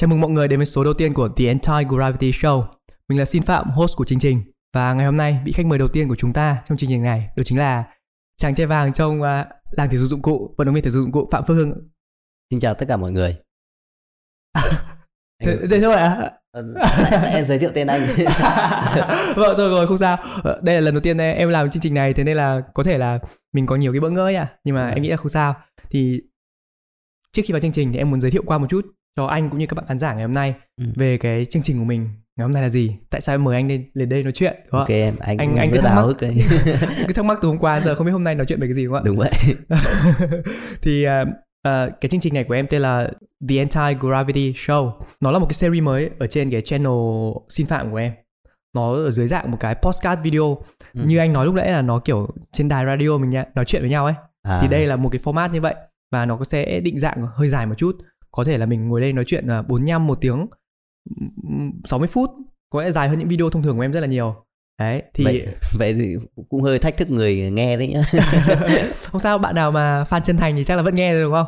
Chào mừng mọi người đến với số đầu tiên của The Anti-Gravity Show. Mình là Xin Phạm, host của chương trình. Và ngày hôm nay, vị khách mời đầu tiên của chúng ta trong chương trình này đó chính là chàng trai vàng trong uh, làng thể dục dụng cụ, vận động viên thể dục dụng cụ Phạm Phước Hưng. Xin chào tất cả mọi người. Thế, thế thôi à? Ờ, em giới thiệu tên anh. vâng, thôi rồi, không sao. Ờ, Đây là lần đầu tiên em làm chương trình này, thế nên là có thể là mình có nhiều cái bỡ ngỡ à. Nhưng mà Ừ. em nghĩ là không sao. Thì trước khi vào chương trình thì em muốn giới thiệu qua một chút cho anh cũng như các bạn khán giả ngày hôm nay Ừ. về cái chương trình của mình ngày hôm nay là gì tại sao em mời anh lên lên đây nói chuyện đúng không ok em, anh, Anh- anh, cứ rất thắc mắc. đấy. ạ? cứ thắc mắc từ hôm qua giờ không biết hôm nay nói chuyện về cái gì đúng không Đúng vậy. ạ thì à, à, cái chương trình này của em tên là The Anti Gravity Show nó là một cái series mới ở trên cái channel xin phạm của em nó ở dưới dạng một cái postcard video Ừ. như anh nói lúc nãy là nó kiểu trên đài radio mình nhá, nói chuyện với nhau ấy À, thì đây là một cái format như vậy và nó có sẽ định dạng hơi dài một chút có thể là mình ngồi đây nói chuyện là 45 một tiếng ừm, 60 phút có lẽ dài hơn những video thông thường của em rất là nhiều đấy thì vậy, vậy thì cũng hơi thách thức người nghe đấy nhá. không sao bạn nào mà fan chân thành thì chắc là vẫn nghe rồi đúng không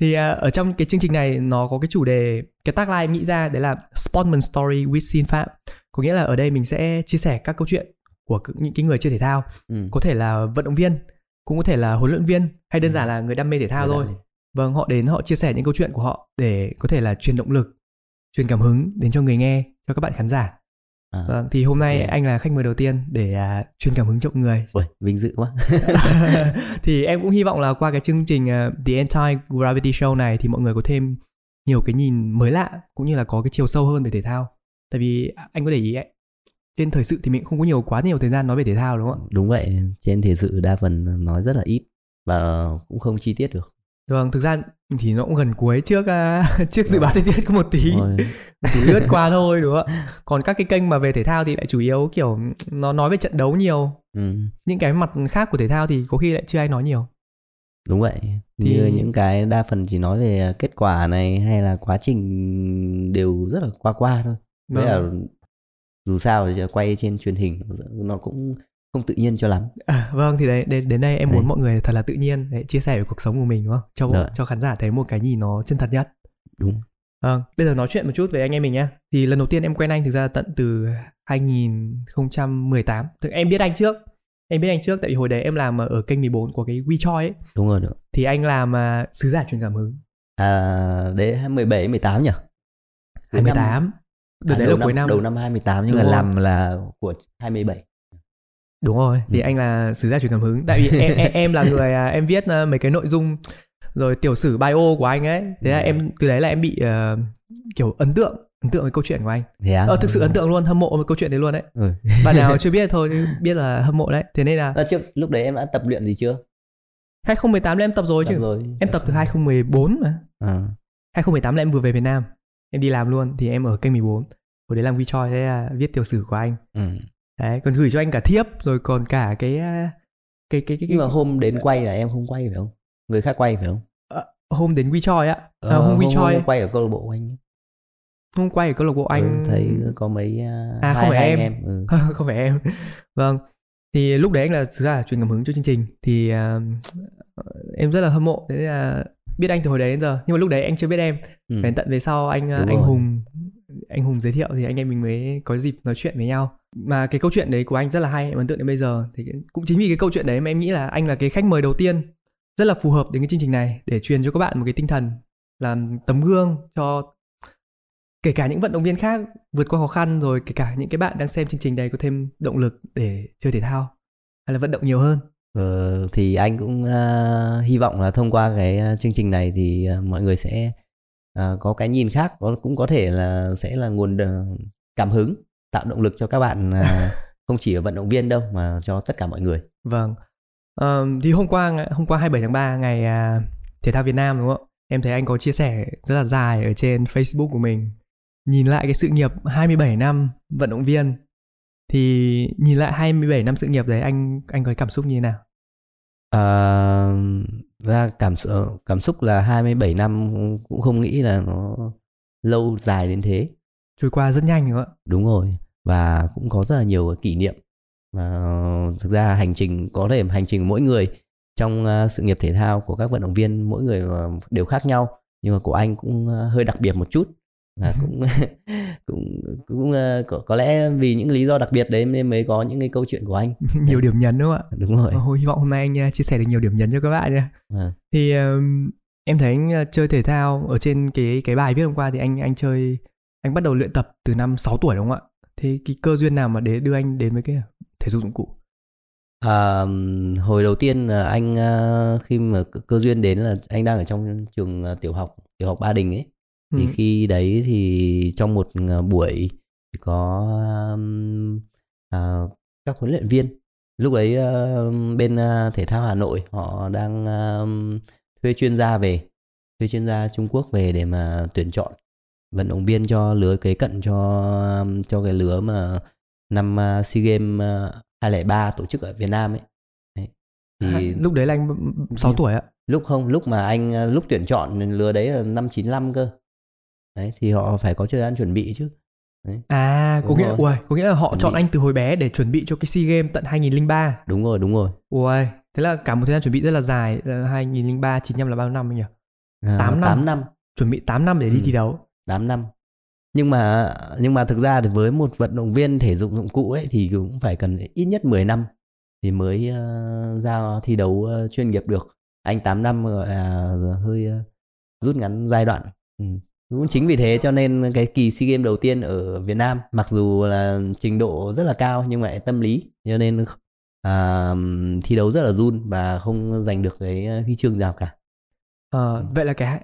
thì à, ở trong cái chương trình này nó có cái chủ đề cái tagline em nghĩ ra đấy là Sportman Story with Sin Phạm có nghĩa là ở đây mình sẽ chia sẻ các câu chuyện của những cái người chơi thể thao Ừ. có thể là vận động viên cũng có thể là huấn luyện viên hay đơn giản là người đam mê thể thao Người thôi. Vâng họ đến họ chia sẻ những câu chuyện của họ để có thể là truyền động lực truyền cảm hứng đến cho người nghe cho các bạn khán giả À. vâng thì hôm nay Ok. anh là khách mời đầu tiên để à, truyền cảm hứng cho mọi người Ôi, vinh dự quá. thì em cũng hy vọng là qua cái chương trình à, The Anti Gravity Show này thì mọi người có thêm nhiều cái nhìn mới lạ cũng như là có cái chiều sâu hơn về thể thao tại vì anh có để ý ấy, trên thời sự thì mình không có nhiều quá nhiều thời gian nói về thể thao đúng không ạ Đúng vậy, trên thể sự đa phần nói rất là ít và cũng không chi tiết được. Vâng thực ra thì nó cũng gần cuối trước trước dự báo thời tiết có một tí. Chỉ lướt qua thôi đúng không ạ? Còn các cái kênh mà về thể thao thì lại chủ yếu kiểu nó nói về trận đấu nhiều. Ừ, những cái mặt khác của thể thao thì có khi lại chưa ai nói nhiều. Đúng vậy. Thì- Như những cái đa phần chỉ nói về kết quả này hay là quá trình đều rất là qua qua thôi. Với là Vâng. dù sao thì quay trên truyền hình nó cũng không tự nhiên cho lắm. À, vâng thì đấy đến, đến đây em Đấy. muốn mọi người thật là tự nhiên để chia sẻ về cuộc sống của mình đúng không cho Dạ. cho khán giả thấy một cái nhìn nó chân thật nhất Đúng. Vâng, bây giờ nói chuyện một chút về anh em mình nhá. Thì lần đầu tiên em quen anh thực ra là tận từ 2018. Thực em biết anh trước. Em biết anh trước tại vì hồi đấy em làm ở kênh 14 của cái WeChoi ấy. Đúng rồi. Đúng. Thì anh làm à, sứ giả truyền cảm hứng. À, đấy 17 18 nhỉ? Cuối năm- 28. Đợt à, đấy là cuối năm. Đầu năm 28 nhưng Đúng mà rồi. làm là của 27. Đúng rồi, thì Ừ. anh là sứ giả truyền cảm hứng. Tại vì em em, em là người à, em viết à, mấy cái nội dung rồi tiểu sử bio của anh ấy. Thế là Ừ. em từ đấy là em bị à, kiểu ấn tượng, ấn tượng với câu chuyện của anh. Thế à? Ờ thực sự ấn tượng luôn, hâm mộ với câu chuyện đấy luôn đấy. Ừ. Bạn nào chưa biết thôi biết là hâm mộ đấy. Thế nên là À, trước lúc đấy em đã tập luyện gì chưa? 2018 là em tập rồi Tập chứ. rồi. Em tập từ 2014 mà. À, 2018 là em vừa về Việt Nam. Em đi làm luôn thì em ở kênh 14. Hồi đấy làm WeChoi thế là viết tiểu sử của anh. ừ. Đấy, còn gửi cho anh cả thiếp rồi còn cả cái à, cái cái cái, Nhưng mà cái hôm đến quay là em không quay phải không? Người khác quay phải không? hôm đến WeChoi á. À, Ờ, hôm hôm, WeChoi quay ở câu lạc bộ anh. hôm quay ở câu lạc bộ anh Ừ, thấy có mấy uh, À, hai, không phải em. em. Ừ. không phải em vâng thì lúc đấy anh là thực ra là truyền cảm hứng cho chương trình thì à, em rất là hâm mộ thế nên là biết anh từ hồi đấy đến giờ nhưng mà lúc đấy anh chưa biết em Ừ. đến tận về sau anh à, Đúng anh rồi. hùng anh hùng giới thiệu thì anh em mình mới có dịp nói chuyện với nhau mà cái câu chuyện đấy của anh rất là hay em ấn tượng đến bây giờ. Thì cũng chính vì cái câu chuyện đấy mà em nghĩ là anh là cái khách mời đầu tiên rất là phù hợp đến cái chương trình này để truyền cho các bạn một cái tinh thần làm tấm gương cho kể cả những vận động viên khác vượt qua khó khăn rồi kể cả những cái bạn đang xem chương trình này có thêm động lực để chơi thể thao hay là vận động nhiều hơn. Ừ, thì anh cũng uh, hy vọng là thông qua cái ờ, chương trình này thì uh, mọi người sẽ uh, có cái nhìn khác có cũng có thể là sẽ là nguồn uh, cảm hứng tạo động lực cho các bạn uh, không chỉ ở vận động viên đâu mà cho tất cả mọi người Vâng. Ờm, thì hôm qua hôm qua 27 tháng 3 ngày à, thể thao Việt Nam đúng không? Em thấy anh có chia sẻ rất là dài ở trên Facebook của mình. Nhìn lại cái sự nghiệp 27 năm vận động viên thì nhìn lại 27 năm sự nghiệp đấy anh anh có cảm xúc như thế nào? À, ra cảm xúc cảm xúc là 27 năm cũng không nghĩ là nó lâu dài đến thế Trôi qua rất nhanh đúng không ạ? đúng rồi và cũng có rất là nhiều kỷ niệm. Và thực ra hành trình có thể hành trình mỗi người trong uh, sự nghiệp thể thao của các vận động viên mỗi người uh, đều khác nhau nhưng mà của anh cũng uh, hơi đặc biệt một chút. Và cũng cũng cũng có, có lẽ vì những lý do đặc biệt đấy nên mới có những cái câu chuyện của anh. Nhiều điểm nhấn đúng không ạ? Đúng rồi. Hồi hy vọng hôm nay anh chia sẻ được nhiều điểm nhấn cho các bạn nha. À. thì um, em thấy anh chơi thể thao ở trên cái cái bài viết hôm qua thì anh anh chơi anh bắt đầu luyện tập từ năm 6 tuổi đúng không ạ? Thế cái cơ duyên nào mà để đưa anh đến với cái thể dục dụng cụ? À, hồi đầu tiên anh uh, khi mà cơ duyên đến là anh đang ở trong trường uh, tiểu học tiểu học Ba Đình ấy. Thì Ừ. khi đấy thì trong một uh, buổi thì có à, các huấn luyện viên. Lúc ấy bên thể thao Hà Nội họ đang thuê chuyên gia về thuê chuyên gia Trung Quốc về để mà tuyển chọn vận động viên cho lứa kế cận cho cho cái lứa mà năm uh, SEA Games uh, 2003 tổ chức ở Việt Nam ấy. Đấy. Thì lúc đấy là anh 6 tuổi ạ lúc không lúc mà anh uh, lúc tuyển chọn lứa đấy là năm 95 cơ. Đấy thì họ phải có thời gian chuẩn bị chứ. à có Đúng nghĩa rồi. ui, có nghĩa là họ Chuẩn chọn bị. anh từ hồi bé để chuẩn bị cho cái SEA Games tận 2003 Đúng rồi, đúng rồi. ui thế là cả một thời gian chuẩn bị rất là dài là 2003 95 là bao nhiêu năm anh nhỉ À, Tám năm. 8 năm, chuẩn bị 8 năm để đi Ừ. thi đấu 8 năm. Nhưng mà nhưng mà thực ra thì với một vận động viên thể dục dụng cụ ấy thì cũng phải cần ít nhất 10 năm thì mới uh, ra thi đấu uh, chuyên nghiệp được. Anh 8 năm gọi là hơi uh, rút ngắn giai đoạn. Ừ. Cũng chính vì thế cho nên cái kỳ SEA Games đầu tiên ở Việt Nam mặc dù là trình độ rất là cao nhưng mà lại tâm lý cho nên uh, thi đấu rất là run và không giành được cái huy chương nào cả. Ờ, vậy là cái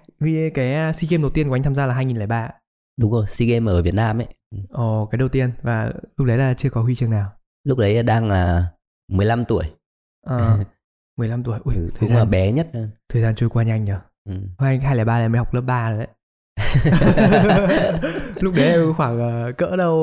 cái SEA Games đầu tiên của anh tham gia là 2003 Đúng rồi, SEA Games ở Việt Nam ấy. Ừ. Ồ, cái đầu tiên và lúc đấy là chưa có huy chương nào. Lúc đấy đang là 15 tuổi. Ờ, 15 tuổi. Ui, Ừ, thời là gian bé nhất. thời gian trôi qua nhanh nhở. Ừ. Anh 2003 là mới học lớp 3 rồi đấy. lúc đấy em khoảng ờ, cỡ đâu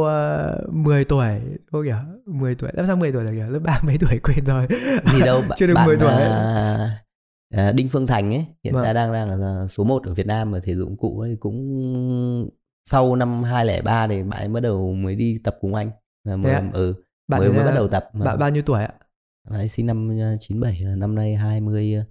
uh, 10 tuổi không kìa 10 tuổi làm sao 10 tuổi được kìa lớp 3 mấy tuổi quên rồi Thì đâu Chưa được bạn 10 tuổi. à, à, Đinh Phương Thành ấy hiện Vâng. tại đang đang là số 1 ở Việt Nam ở thể dụng cụ ấy cũng sau năm 2003 thì bạn ấy bắt đầu mới đi tập cùng anh. Và mới, ừ, bạn mới mới bắt đầu tập. bạn bao nhiêu tuổi ạ Bạn ấy sinh năm uh, 97 là năm nay 20 uh,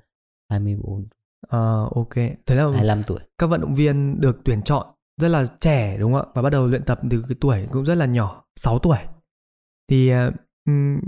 24 Ờ, ok thế là 25 tuổi. các vận động viên được tuyển chọn rất là trẻ đúng không ạ và bắt đầu luyện tập từ cái tuổi cũng rất là nhỏ 6 tuổi thì ờ,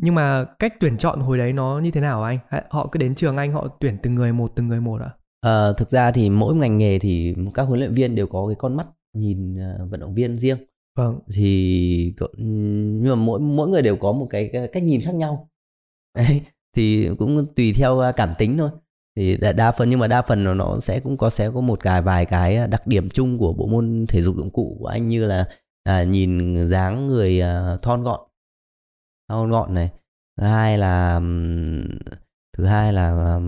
nhưng mà cách tuyển chọn hồi đấy nó như thế nào anh? Họ cứ đến trường anh họ tuyển từng người một từng người một ạ? Ờ, thực ra thì mỗi ngành nghề thì các huấn luyện viên đều có cái con mắt nhìn uh, vận động viên riêng. vâng. Thì nhưng mà mỗi mỗi người đều có một cái, cái cách nhìn khác nhau. Đấy thì cũng tùy theo à, cảm tính thôi. Thì đa, đa phần nhưng mà đa phần nó, nó sẽ cũng có sẽ có một cái vài cái đặc điểm chung của bộ môn thể dục dụng cụ của anh như là à, nhìn dáng người à, thon gọn thon gọn này. Thứ hai là thứ hai là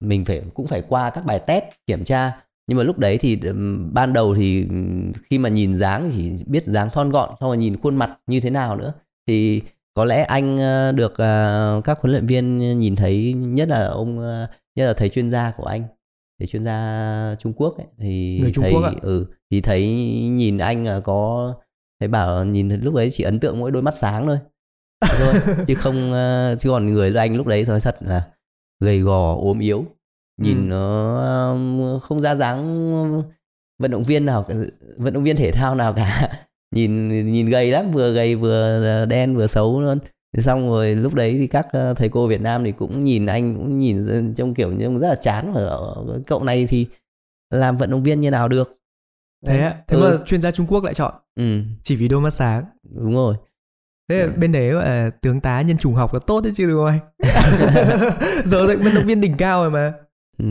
mình phải cũng phải qua các bài test kiểm tra. Nhưng mà lúc đấy thì ban đầu thì khi mà nhìn dáng chỉ biết dáng thon gọn xong rồi nhìn khuôn mặt như thế nào nữa. Thì có lẽ anh ờ, được ờ, các huấn luyện viên nhìn thấy nhất là ông ờ, nhất là thầy chuyên gia của anh thầy chuyên gia Trung Quốc ấy, thì Người Trung thấy Quốc ạ? ừ thì thấy nhìn anh có thấy bảo nhìn lúc đấy chỉ ấn tượng mỗi đôi mắt sáng thôi thôi chứ không ờ, chứ còn người anh lúc đấy thôi thật là gầy gò ốm yếu. Nhìn Ừ. nó không ra dáng vận động viên nào vận động viên thể thao nào cả. Nhìn nhìn gầy lắm vừa gầy vừa đen vừa xấu luôn. Xong rồi lúc đấy thì các ờ, thầy cô Việt Nam thì cũng nhìn anh cũng nhìn trong kiểu như rất là chán. Ở cậu này thì làm vận động viên như nào được? Thế ạ thế Ừ. mà chuyên gia Trung Quốc lại chọn. Ừ. Chỉ vì đôi mắt sáng. Đúng rồi thế Ừ. bên đấy là tướng tá nhân chủng học là tốt đấy chứ đúng không anh giờ thì vận động viên đỉnh cao rồi mà ừ.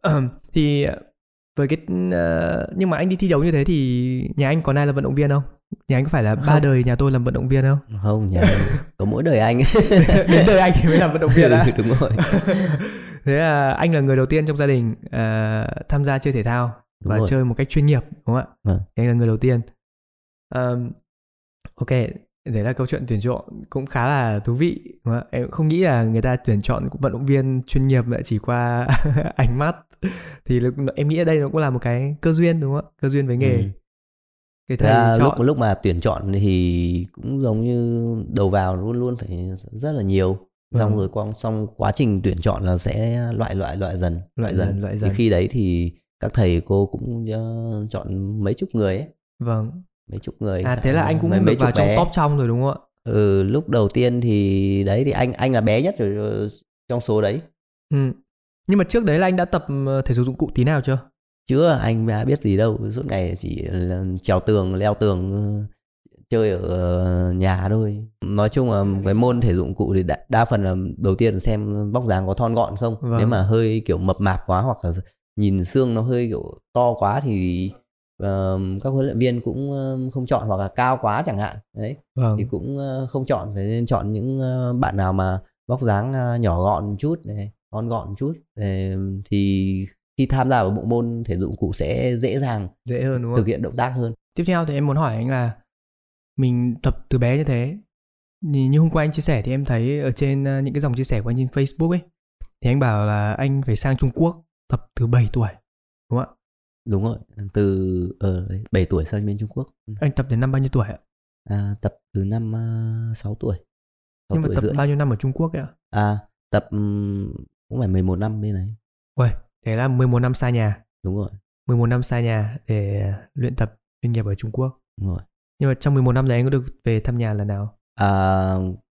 Ờm, thì ờ, với cái ờ, nhưng mà anh đi thi đấu như thế thì nhà anh còn ai là vận động viên không nhà anh có phải là ba Không. đời nhà tôi làm vận động viên không không nhà có mỗi đời anh đến đời anh thì mới làm vận động viên Ừ, đúng rồi thế là anh là người đầu tiên trong gia đình ờ, tham gia chơi thể thao Đúng và rồi. chơi một cách chuyên nghiệp đúng không ạ Vâng. anh là người đầu tiên Ờm, ok đấy là câu chuyện tuyển chọn cũng khá là thú vị đúng không ạ? em không nghĩ là người ta tuyển chọn vận động viên chuyên nghiệp lại chỉ qua ánh mắt thì em nghĩ ở đây nó cũng là một cái cơ duyên đúng không ạ cơ duyên với nghề Ừ. cái thầy chọn lúc lúc mà tuyển chọn thì cũng giống như đầu vào luôn luôn phải rất là nhiều xong Vâng. rồi qua xong quá trình tuyển chọn là sẽ loại loại loại dần Loại dần, loại thì dần. khi đấy thì các thầy cô cũng ờ, chọn mấy chục người ấy vâng mấy chục người à thế là anh cũng mấy, được mấy vào chục trong bé. top trong rồi đúng không ạ ừ lúc đầu tiên thì đấy thì anh anh là bé nhất rồi ờ, trong số đấy ừ. nhưng mà trước đấy là anh đã tập ờ, thể dục dụng cụ tí nào chưa chưa anh đã biết gì đâu suốt ngày chỉ là trèo tường leo tường ờ, chơi ở ờ, nhà thôi nói chung là cái môn thể dụng cụ thì đa, đa phần là đầu tiên là xem vóc dáng có thon gọn không Vâng. nếu mà hơi kiểu mập mạp quá hoặc là nhìn xương nó hơi kiểu to quá thì ờ, các huấn luyện viên cũng ờ, không chọn hoặc là cao quá chẳng hạn. Đấy vâng. thì cũng ờ, không chọn phải nên chọn những ờ, bạn nào mà vóc dáng ờ, nhỏ gọn một chút này thon gọn một chút. Để- thì khi tham gia vào bộ môn thể dụng cụ sẽ dễ dàng dễ hơn đúng không? thực hiện động tác hơn. Tiếp theo thì em muốn hỏi anh là mình tập từ bé như thế thì như hôm qua anh chia sẻ thì em thấy ở trên ờ, những cái dòng chia sẻ của anh trên Facebook ấy thì anh bảo là anh phải sang Trung Quốc tập từ 7 tuổi đúng không ạ đúng rồi từ ở đấy, 7 tuổi sang bên Trung Quốc. Ừ. anh tập đến năm bao nhiêu tuổi ạ? À, tập từ năm uh, 6 tuổi 6 nhưng mà tuổi tập rưỡi. bao nhiêu năm ở Trung Quốc ấy ạ? À tập ừm, cũng phải 11 năm bên này Uầy, thế là 11 năm xa nhà. Đúng rồi. 11 năm xa nhà để luyện tập chuyên nghiệp ở Trung Quốc. Đúng rồi. Nhưng mà trong 11 năm đấy anh có được về thăm nhà lần nào? À,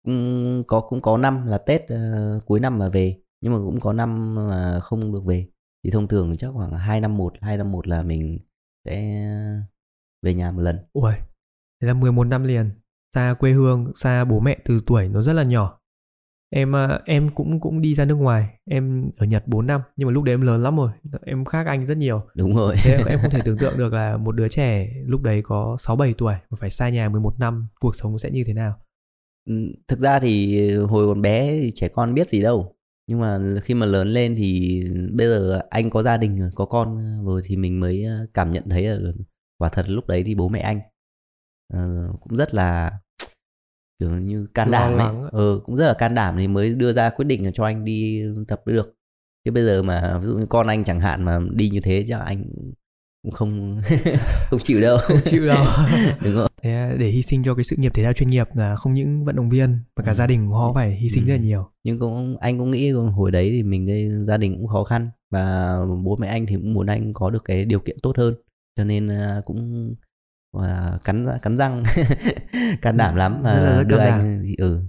cũng có cũng có năm là Tết ờ, cuối năm mà về nhưng mà cũng có năm là không được về thì thông thường chắc khoảng 2 năm một hai năm một là mình sẽ về nhà một lần Ui, thế là 11 năm liền xa quê hương, xa bố mẹ từ tuổi nó rất là nhỏ. Em à, em cũng cũng đi ra nước ngoài, em ở Nhật 4 năm nhưng mà lúc đấy em lớn lắm rồi, em khác anh rất nhiều. đúng rồi Thế em không thể tưởng tượng được là một đứa trẻ lúc đấy có 6 7 tuổi mà phải xa nhà 11 năm, cuộc sống sẽ như thế nào. Thực ra thì hồi còn bé thì trẻ con biết gì đâu nhưng mà khi mà lớn lên thì bây giờ anh có gia đình rồi có con rồi thì mình mới ờ, cảm nhận thấy là quả thật lúc đấy thì bố mẹ anh ờ, cũng rất là kiểu như can đảm ấy. ờ, cũng rất là can đảm thì mới đưa ra quyết định cho anh đi tập được. Chứ bây giờ mà ví dụ như con anh chẳng hạn mà đi như thế chắc anh cũng không không chịu đâu. Không chịu đâu. đúng rồi Thế à, để hy sinh cho cái sự nghiệp thể thao chuyên nghiệp là không những vận động viên mà cả Ừ. gia đình của họ phải hy sinh Ừ. rất là nhiều. nhưng cũng anh cũng nghĩ hồi đấy thì mình gia đình cũng khó khăn và bố mẹ anh thì cũng muốn anh có được cái điều kiện tốt hơn cho nên à, cũng à, cắn cắn răng can đảm lắm Rất là mà rất đưa anh thì ừ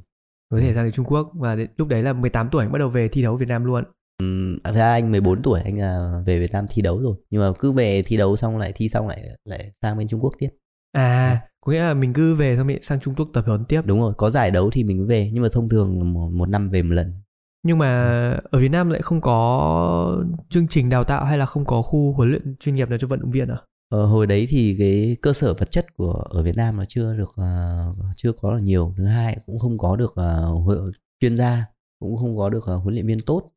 Có thể sang đến Trung Quốc và đến- lúc đấy là 18 tuổi anh bắt đầu về thi đấu Việt Nam luôn. Ừm, thật ra anh 14 tuổi anh là về Việt Nam thi đấu rồi nhưng mà cứ về thi đấu xong lại thi xong lại lại sang bên Trung Quốc tiếp À, có nghĩa là mình cứ về xong mình sang Trung Quốc tập huấn tiếp. đúng rồi có giải đấu thì mình về nhưng mà thông thường một, một năm về một lần Nhưng mà ở Việt Nam lại không có chương trình đào tạo hay là không có khu huấn luyện chuyên nghiệp nào cho vận động viên à? Ờ, hồi đấy thì cái cơ sở vật chất của ở Việt Nam nó chưa được à, chưa có là nhiều thứ hai cũng không có được hu- chuyên gia cũng không có được à, huấn luyện viên tốt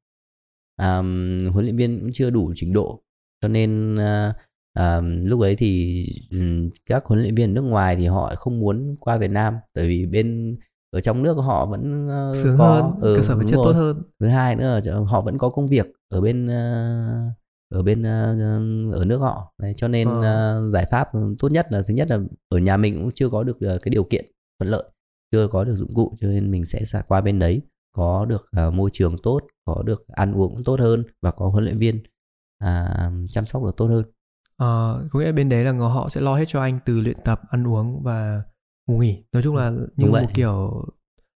à, huấn luyện viên cũng chưa đủ trình độ cho nên à, à, lúc ấy thì các huấn luyện viên nước ngoài thì họ không muốn qua Việt Nam tại vì bên ở trong nước họ vẫn ờ, Sướng có, hơn, ừ, cơ sở vật chất tốt hơn. thứ hai nữa là họ vẫn có công việc ở bên ờ, ở bên ờ, ở nước họ. Đấy, cho nên ờ, giải pháp tốt nhất là thứ nhất là ở nhà mình cũng chưa có được cái điều kiện thuận lợi chưa có được dụng cụ cho nên mình sẽ qua bên đấy có được môi trường tốt có được ăn uống tốt hơn và có huấn luyện viên à, chăm sóc được tốt hơn Ờ, có nghĩa bên đấy là họ sẽ lo hết cho anh từ luyện tập, ăn uống và ngủ nghỉ. Nói chung là như Đúng vậy. một kiểu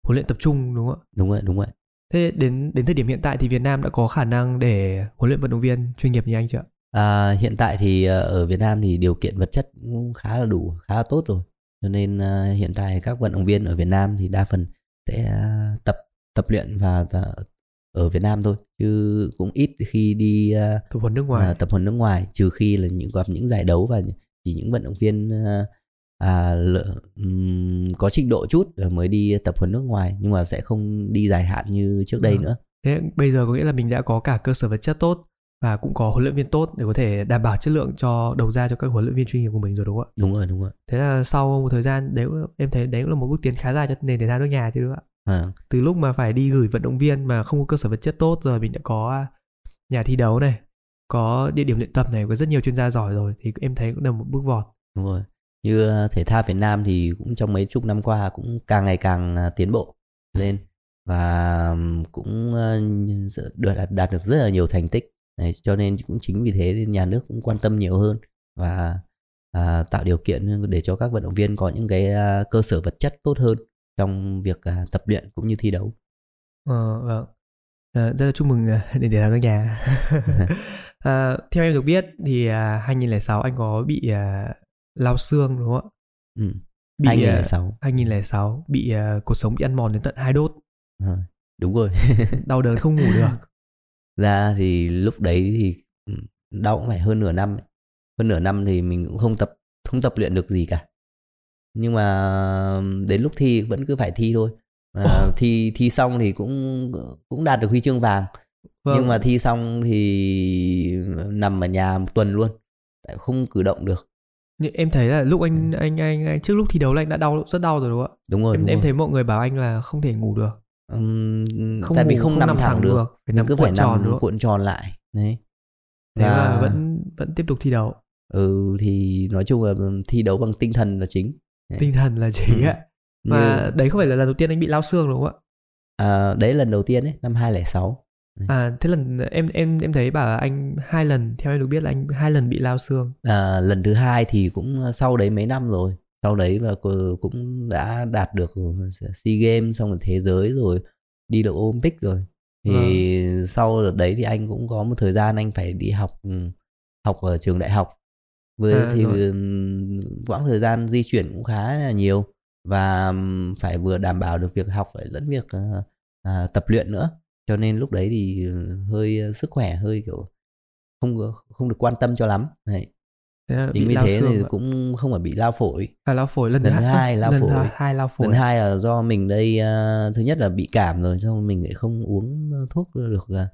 huấn luyện tập trung đúng không ạ? đúng vậy đúng vậy Thế đến đến thời điểm hiện tại thì Việt Nam đã có khả năng để huấn luyện vận động viên chuyên nghiệp như anh chưa? À, hiện tại thì ờ, ở Việt Nam thì điều kiện vật chất cũng khá là đủ, khá là tốt rồi. Cho nên ờ, hiện tại các vận động viên ở Việt Nam thì đa phần sẽ ờ, tập tập luyện và ở Việt Nam thôi, chứ cũng ít khi đi ờ, Tập huấn nước ngoài. ờ, tập huấn nước ngoài, trừ khi là những gặp những giải đấu và chỉ những vận động viên ờ, à, lợ- ừm, có trình độ chút mới đi tập huấn nước ngoài, nhưng mà sẽ không đi dài hạn như trước đây Vâng. nữa. Thế bây giờ có nghĩa là mình đã có cả cơ sở vật chất tốt và cũng có huấn luyện viên tốt để có thể đảm bảo chất lượng cho đầu ra cho các huấn luyện viên chuyên nghiệp của mình rồi đúng không ạ? Đúng rồi, đúng rồi. Thế là sau một thời gian đấy em thấy đấy cũng là một bước tiến khá dài cho nền thể thao nước nhà chứ đúng không ạ? À, Từ lúc mà phải đi gửi vận động viên mà không có cơ sở vật chất tốt rồi mình đã có nhà thi đấu này, có địa điểm luyện tập này, có rất nhiều chuyên gia giỏi rồi thì em thấy cũng là một bước vọt. Đúng rồi. Như ờ, thể thao Việt Nam thì cũng trong mấy chục năm qua cũng càng ngày càng ờ, tiến bộ lên và cũng ờ, được đạt, được rất là nhiều thành tích. Đấy, cho nên cũng chính vì thế nên nhà nước cũng quan tâm nhiều hơn và à, tạo điều kiện để cho các vận động viên có những cái à, cơ sở vật chất tốt hơn trong việc à, tập luyện cũng như thi đấu. Ờ, vâng. À, rất là chúc mừng à, để để làm nước nhà. à, theo em được biết thì à, 2006 anh có bị à, lao xương đúng không ạ? Ừ. Bị 2006. À, 2006 bị à, cột sống bị ăn mòn đến tận hai đốt. À, đúng rồi. Đau đớn không ngủ được. Ra thì lúc đấy thì ừ, đau cũng phải hơn nửa năm. Ấy. Hơn nửa năm thì mình cũng không tập không tập luyện được gì cả. Nhưng mà đến lúc thi vẫn cứ phải thi thôi. À, thi thi xong thì cũng cũng đạt được huy chương vàng. Vâng. Nhưng mà thi xong thì nằm ở nhà một tuần luôn. Tại không cử động được. Nhưng em thấy là lúc Ừ. anh anh anh, anh trước lúc thi đấu là anh đã đau rất đau rồi đúng không ạ? Đúng rồi. em đúng em rồi. thấy mọi người bảo anh là không thể ngủ được. Ừm, Không tại vì ngủ, không, không nằm, nằm thẳng, thẳng được, được, phải nằm cứ phải tròn nằm cuộn tròn lại đấy Thế Và- mà vẫn vẫn tiếp tục thi đấu. ừ thì nói chung là thi đấu bằng tinh thần là chính. Tinh thần là chính Ừ. ạ. Mà đấy không phải là lần đầu tiên anh bị lao xương đúng không ạ? à, đấy lần đầu tiên ấy năm 2006 À thế lần em em em thấy bảo là anh hai lần theo em được biết là anh hai lần bị lao xương. à, lần thứ hai thì cũng sau đấy mấy năm rồi sau đấy cô- cũng đã đạt được sea games xong rồi thế giới rồi đi được olympic rồi thì sau đợt đấy thì anh cũng có một thời gian anh phải đi học ừ, học ở trường đại học với À, thì rồi. quãng thời gian di chuyển cũng khá là nhiều và phải vừa đảm bảo được việc học phải lẫn việc ờ, à, tập luyện nữa cho nên lúc đấy thì ừ, hơi ờ, sức khỏe hơi kiểu không không được quan tâm cho lắm đấy chính vì thế thì ạ. cũng không phải bị lao phổi à, lao phổi lần, lần thứ hai lao lần phổi. hai lao phổi. lần hai là do mình đây ờ, thứ nhất là bị cảm rồi xong mình lại không uống thuốc được ờ,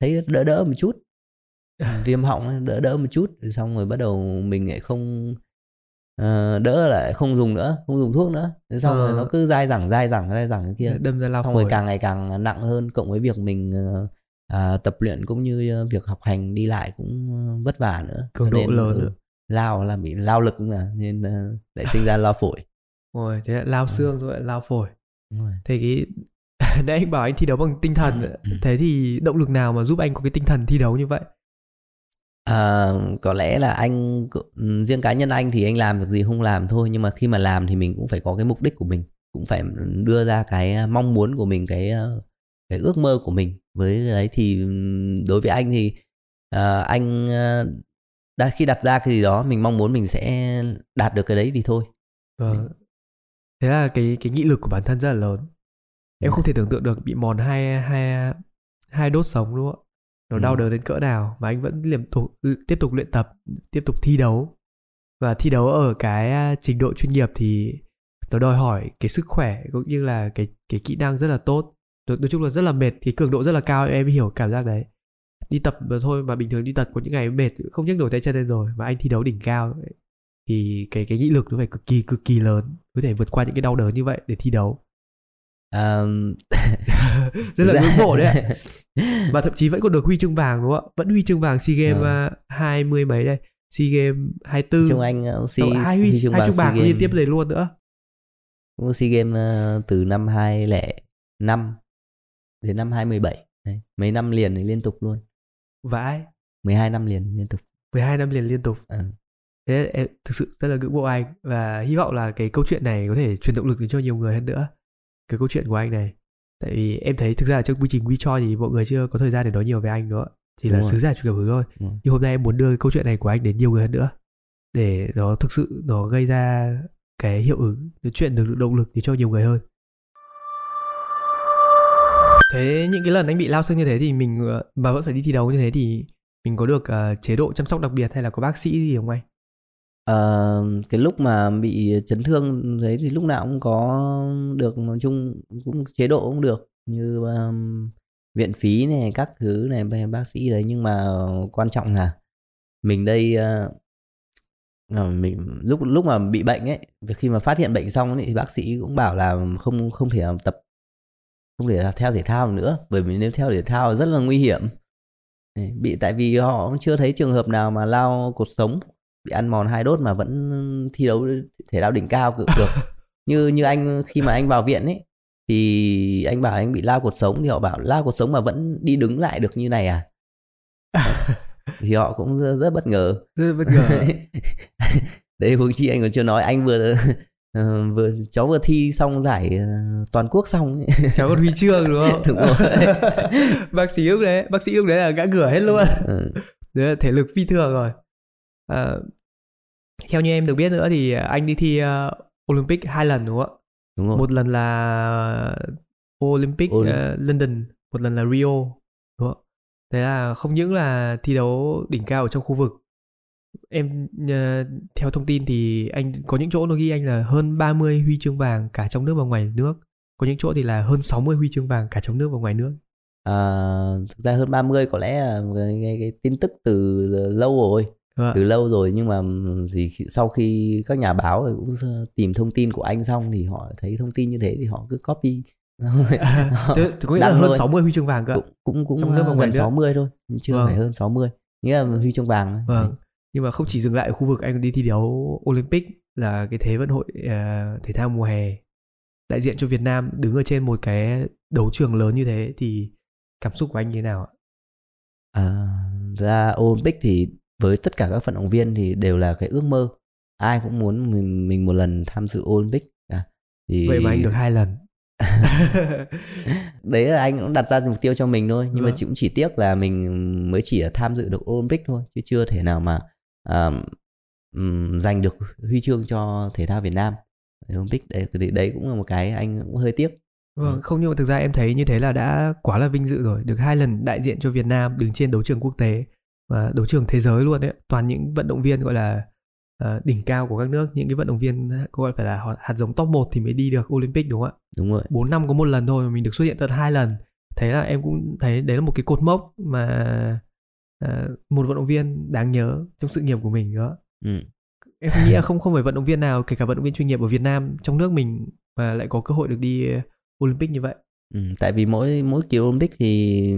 thấy đỡ đỡ một chút viêm họng đỡ đỡ một chút rồi xong rồi bắt đầu mình lại không ờ, đỡ lại không dùng nữa không dùng thuốc nữa Thế xong rồi Ờ. nó cứ dai dẳng dai dẳng dai dẳng cái kia đâm ra lao xong phổi. rồi càng ngày càng nặng hơn cộng với việc mình ờ, à, tập luyện cũng như ờ, việc học hành đi lại cũng ờ, vất vả nữa Cường độ lớn ừ, nữa. lao là bị lao lực mà nên ờ, lại sinh ra lao phổi Rồi thế là lao xương rồi lao phổi. Rồi. Thế cái nãy anh bảo anh thi đấu bằng tinh thần Ừ. thế thì động lực nào mà giúp anh có cái tinh thần thi đấu như vậy? À, có lẽ là anh ừ, riêng cá nhân anh thì anh làm việc gì không làm thôi nhưng mà khi mà làm thì mình cũng phải có cái mục đích của mình cũng phải đưa ra cái mong muốn của mình cái ờ, cái ước mơ của mình với đấy thì ừm, đối với anh thì à, anh ờ, đã khi đặt ra cái gì đó mình mong muốn mình sẽ đạt được cái đấy thì thôi Vâng. Thế là cái cái nghị lực của bản thân rất là lớn. Em không thể tưởng tượng được bị mòn hai hai hai đốt sống đúng không? Nó Ừ. đau đớn đến cỡ nào mà anh vẫn liên tục tiếp tục luyện tập, tiếp tục thi đấu. Và thi đấu ở cái à, trình độ chuyên nghiệp thì nó đòi hỏi cái sức khỏe cũng như là cái cái kỹ năng rất là tốt. Nói, nói chung là rất là mệt, cái cường độ rất là cao em hiểu cảm giác đấy. Đi tập mà thôi mà bình thường đi tập có những ngày mệt không nhấc nổi tay chân lên rồi mà anh thi đấu đỉnh cao thì cái cái nghị lực nó phải cực kỳ cực kỳ lớn có thể vượt qua những cái đau đớn như vậy để thi đấu à, rất là Dạ. ngưỡng mộ đấy ạ. Và thậm chí vẫn còn được huy chương vàng đúng không ạ? Vẫn huy chương vàng sea games Ờ. à, hai mươi mấy đây. Sea games hai tư trong anh ờ, si, hai huy, huy chương hai vàng bạc liên tiếp lên luôn nữa. Cũng SEA Games ờ, từ năm 2005 đến năm 2017 Đấy, mấy năm liền thì liên tục luôn. Vãi. 12 năm liền liên tục. 12 năm liền liên tục. Ừ. thế em thực sự rất là ngưỡng mộ anh. Và hy vọng là cái câu chuyện này có thể truyền động lực đến cho nhiều người hơn nữa. Cái câu chuyện của anh này tại vì em thấy thực ra là trong quy trình WeChat thì mọi người chưa có thời gian để nói nhiều về anh nữa chỉ là Đúng rồi. sứ giả truyền cảm hứng thôi rồi. nhưng hôm nay em muốn đưa cái câu chuyện này của anh đến nhiều người hơn nữa để nó thực sự nó gây ra cái hiệu ứng nó chuyện được động lực để cho nhiều người hơn thế những cái lần anh bị lao xương như thế thì mình ờ, mà vẫn phải đi thi đấu như thế thì mình có được ờ, chế độ chăm sóc đặc biệt hay là có bác sĩ gì không anh Ờ, cái lúc mà bị chấn thương đấy thì lúc nào cũng có được nói chung cũng chế độ cũng được như um, viện phí này các thứ này bác- sĩ đấy. Nhưng mà quan trọng là mình đây uh, mình lúc lúc mà bị bệnh ấy khi mà phát hiện bệnh xong ấy, thì bác sĩ cũng bảo là không không thể tập không thể theo thể thao nữa. Bởi vì nếu theo thể thao rất là nguy hiểm. Bị tại vì họ cũng chưa thấy trường hợp nào mà lao cột sống bị ăn mòn hai đốt mà vẫn thi đấu thể thao đỉnh cao được, được. như như anh khi mà anh vào viện ấy thì anh bảo anh bị lao cột sống thì họ bảo lao cột sống mà vẫn đi đứng lại được như này à? Thì họ cũng rất, rất bất ngờ. Rất bất ngờ. Đấy huống chi anh còn chưa nói anh vừa ờ, vừa cháu vừa thi xong giải ờ, toàn quốc xong cháu còn huy chương đúng không? Đúng rồi. Bác sĩ lúc đấy bác sĩ lúc đấy là gã cửa hết luôn. Ừ, đấy là thể lực phi thường rồi à, theo như em được biết nữa thì anh đi thi uh, Olympic hai lần đúng không ạ? Đúng rồi. Một lần là Olympic Ol- ờ, London một lần là Rio đúng không thế là không những là thi đấu đỉnh cao ở trong khu vực em ờ, theo thông tin thì anh có những chỗ nó ghi anh là hơn 30 huy chương vàng cả trong nước và ngoài nước có những chỗ thì là hơn 60 huy chương vàng cả trong nước và ngoài nước. À, thực ra hơn 30 có lẽ là cái, cái, cái tin tức từ lâu rồi? Từ lâu rồi nhưng mà gì sau khi các nhà báo cũng tìm thông tin của anh xong thì họ thấy thông tin như thế thì họ cứ copy Thế- thế có nghĩa là hơn thôi. 60 huy chương vàng cơ cũng cũng cũng Trong nước uh, ngoài gần nước. 60 thôi chưa Vâng. phải hơn 60 nghĩa là huy chương vàng. Vâng. Nhưng mà không chỉ dừng lại ở khu vực anh đi thi đấu Olympic là cái Thế vận hội à, thể thao mùa hè đại diện cho Việt Nam đứng ở trên một cái đấu trường lớn như thế thì cảm xúc của anh như thế nào ạ? À, ra Olympic thì với tất cả các vận động viên thì đều là cái ước mơ ai cũng muốn mình, mình một lần tham dự Olympic cả. thì Vậy mà anh được hai lần. đấy là anh cũng đặt ra mục tiêu cho mình thôi nhưng mà Vâng. chỉ cũng chỉ tiếc là mình mới chỉ là tham dự được Olympic thôi chứ chưa thể nào mà à, ừm, giành được huy chương cho thể thao Việt Nam Olympic đấy đấy, đấy cũng là một cái anh cũng hơi tiếc Vâng, không nhưng mà thực ra em thấy như thế là đã quá là vinh dự rồi, được hai lần đại diện cho Việt Nam đứng trên đấu trường quốc tế đấu trường thế giới luôn đấy, toàn những vận động viên gọi là ờ, đỉnh cao của các nước, những cái vận động viên gọi phải là hạt- giống top 1 thì mới đi được Olympic đúng không ạ? đúng rồi. 4 năm có một lần thôi mà mình được xuất hiện tận hai lần. Thế là em cũng thấy đấy là một cái cột mốc mà à, một vận động viên đáng nhớ trong sự nghiệp của mình đó. Ừ. em nghĩ là không không phải vận động viên nào kể cả vận động viên chuyên nghiệp ở Việt Nam trong nước mình mà lại có cơ hội được đi ờ, Olympic như vậy. Ừ, tại vì mỗi mỗi kỳ Olympic thì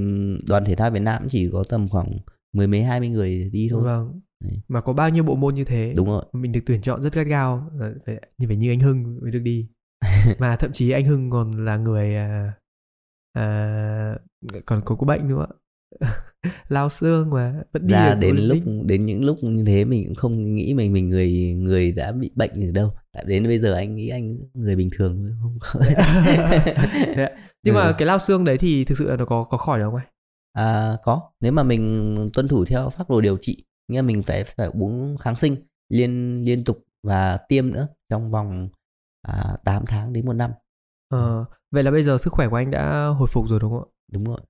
đoàn thể thao Việt Nam chỉ có tầm khoảng mười mấy hai mươi người đi thôi. vâng Đấy. mà có bao nhiêu bộ môn như thế Đúng rồi. mình được tuyển chọn rất gắt gao như phải như anh Hưng mới được đi mà thậm chí anh Hưng còn là người à, à, còn có có bệnh nữa lao xương mà vẫn đi Ra đến lúc đến những lúc như thế mình cũng không nghĩ mình mình người người đã bị bệnh gì đâu. Tại đến bây giờ anh nghĩ anh người bình thường thôi không có. Thế ạ. nhưng mà Ừ. cái lao xương đấy thì thực sự là nó có có khỏi được không anh À, có. Nếu mà mình tuân thủ theo phác đồ điều trị nghĩa mình phải phải uống kháng sinh liên liên tục và tiêm nữa trong vòng à, 8 tháng đến một năm. Ờ, vậy là bây giờ sức khỏe của anh đã hồi phục rồi đúng không ạ? Đúng rồi.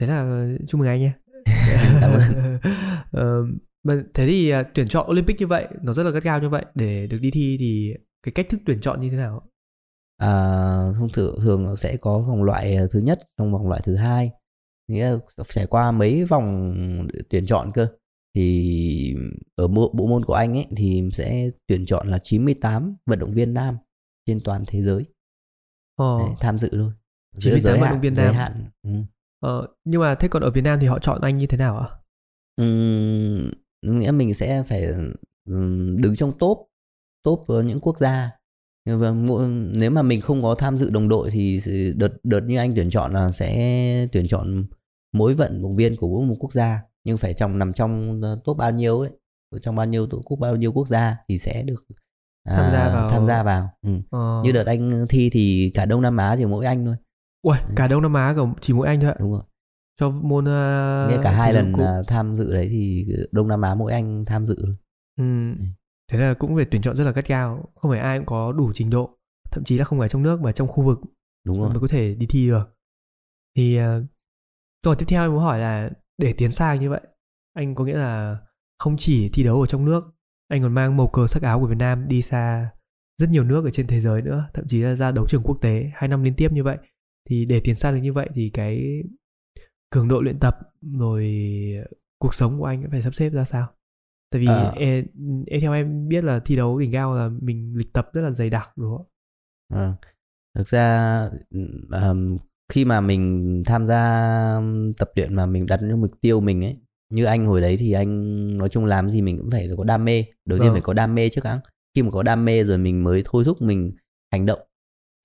Thế là chúc mừng anh nhé. Cảm ơn. Ờ, mà thế thì à, tuyển chọn Olympic như vậy nó rất là gắt gao như vậy để được đi thi thì cái cách thức tuyển chọn như thế nào À, thông thường thường nó sẽ có vòng loại ờ, thứ nhất trong vòng loại thứ hai nghĩa là trải qua mấy vòng tuyển chọn cơ thì ở bộ, môn của anh ấy thì sẽ tuyển chọn là 98 vận động viên nam trên toàn thế giới. Ờ, để tham dự thôi. 98 Giới vận hạn- động viên giới nam. hạn ừ. ờ, nhưng mà thế còn ở Việt Nam thì họ chọn anh như thế nào ạ? Ừm, nghĩa mình sẽ phải đứng trong top top những quốc gia. Mà mỗi- nếu mà mình không có tham dự đồng đội thì đợt đợt như anh tuyển chọn là sẽ tuyển chọn mỗi vận động viên của mỗi một quốc gia nhưng phải trong nằm trong ờ, top bao nhiêu ấy trong bao nhiêu tổ quốc bao nhiêu quốc gia thì sẽ được à, Tham gia vào- tham gia vào. Ừ. ờ, như đợt anh thi thì cả Đông Nam Á chỉ mỗi anh thôi. Uầy, cả Đông Nam Á chỉ mỗi anh thôi ạ? Đúng rồi. Cho môn uh, cả hai lần à, tham dự đấy thì Đông Nam Á mỗi anh tham dự thôi. Ừ. Thế là cũng phải tuyển chọn rất là gắt gao Không phải ai cũng có đủ trình độ Thậm chí là không phải trong nước mà trong khu vực đúng rồi. mới có thể đi thi được. Thì uh, câu hỏi tiếp theo em muốn hỏi là Để tiến xa như vậy Anh có nghĩa là không chỉ thi đấu ở trong nước Anh còn mang màu cờ sắc áo của Việt Nam đi xa rất nhiều nước ở trên thế giới nữa Thậm chí là ra đấu trường quốc tế hai năm liên tiếp như vậy Thì để tiến xa được như vậy thì cái cường độ luyện tập rồi cuộc sống của anh phải sắp xếp ra sao? Tại vì Ờ. em, em theo em biết là thi đấu đỉnh cao là mình lịch tập rất là dày đặc đúng không? Ờ. thực ra ừm, khi mà mình tham gia tập luyện mà mình đặt những mục tiêu mình ấy như anh hồi đấy thì anh nói chung làm gì mình cũng phải có đam mê đầu tiên Vâng. phải có đam mê trước đã khi mà có đam mê rồi mình mới thôi thúc mình hành động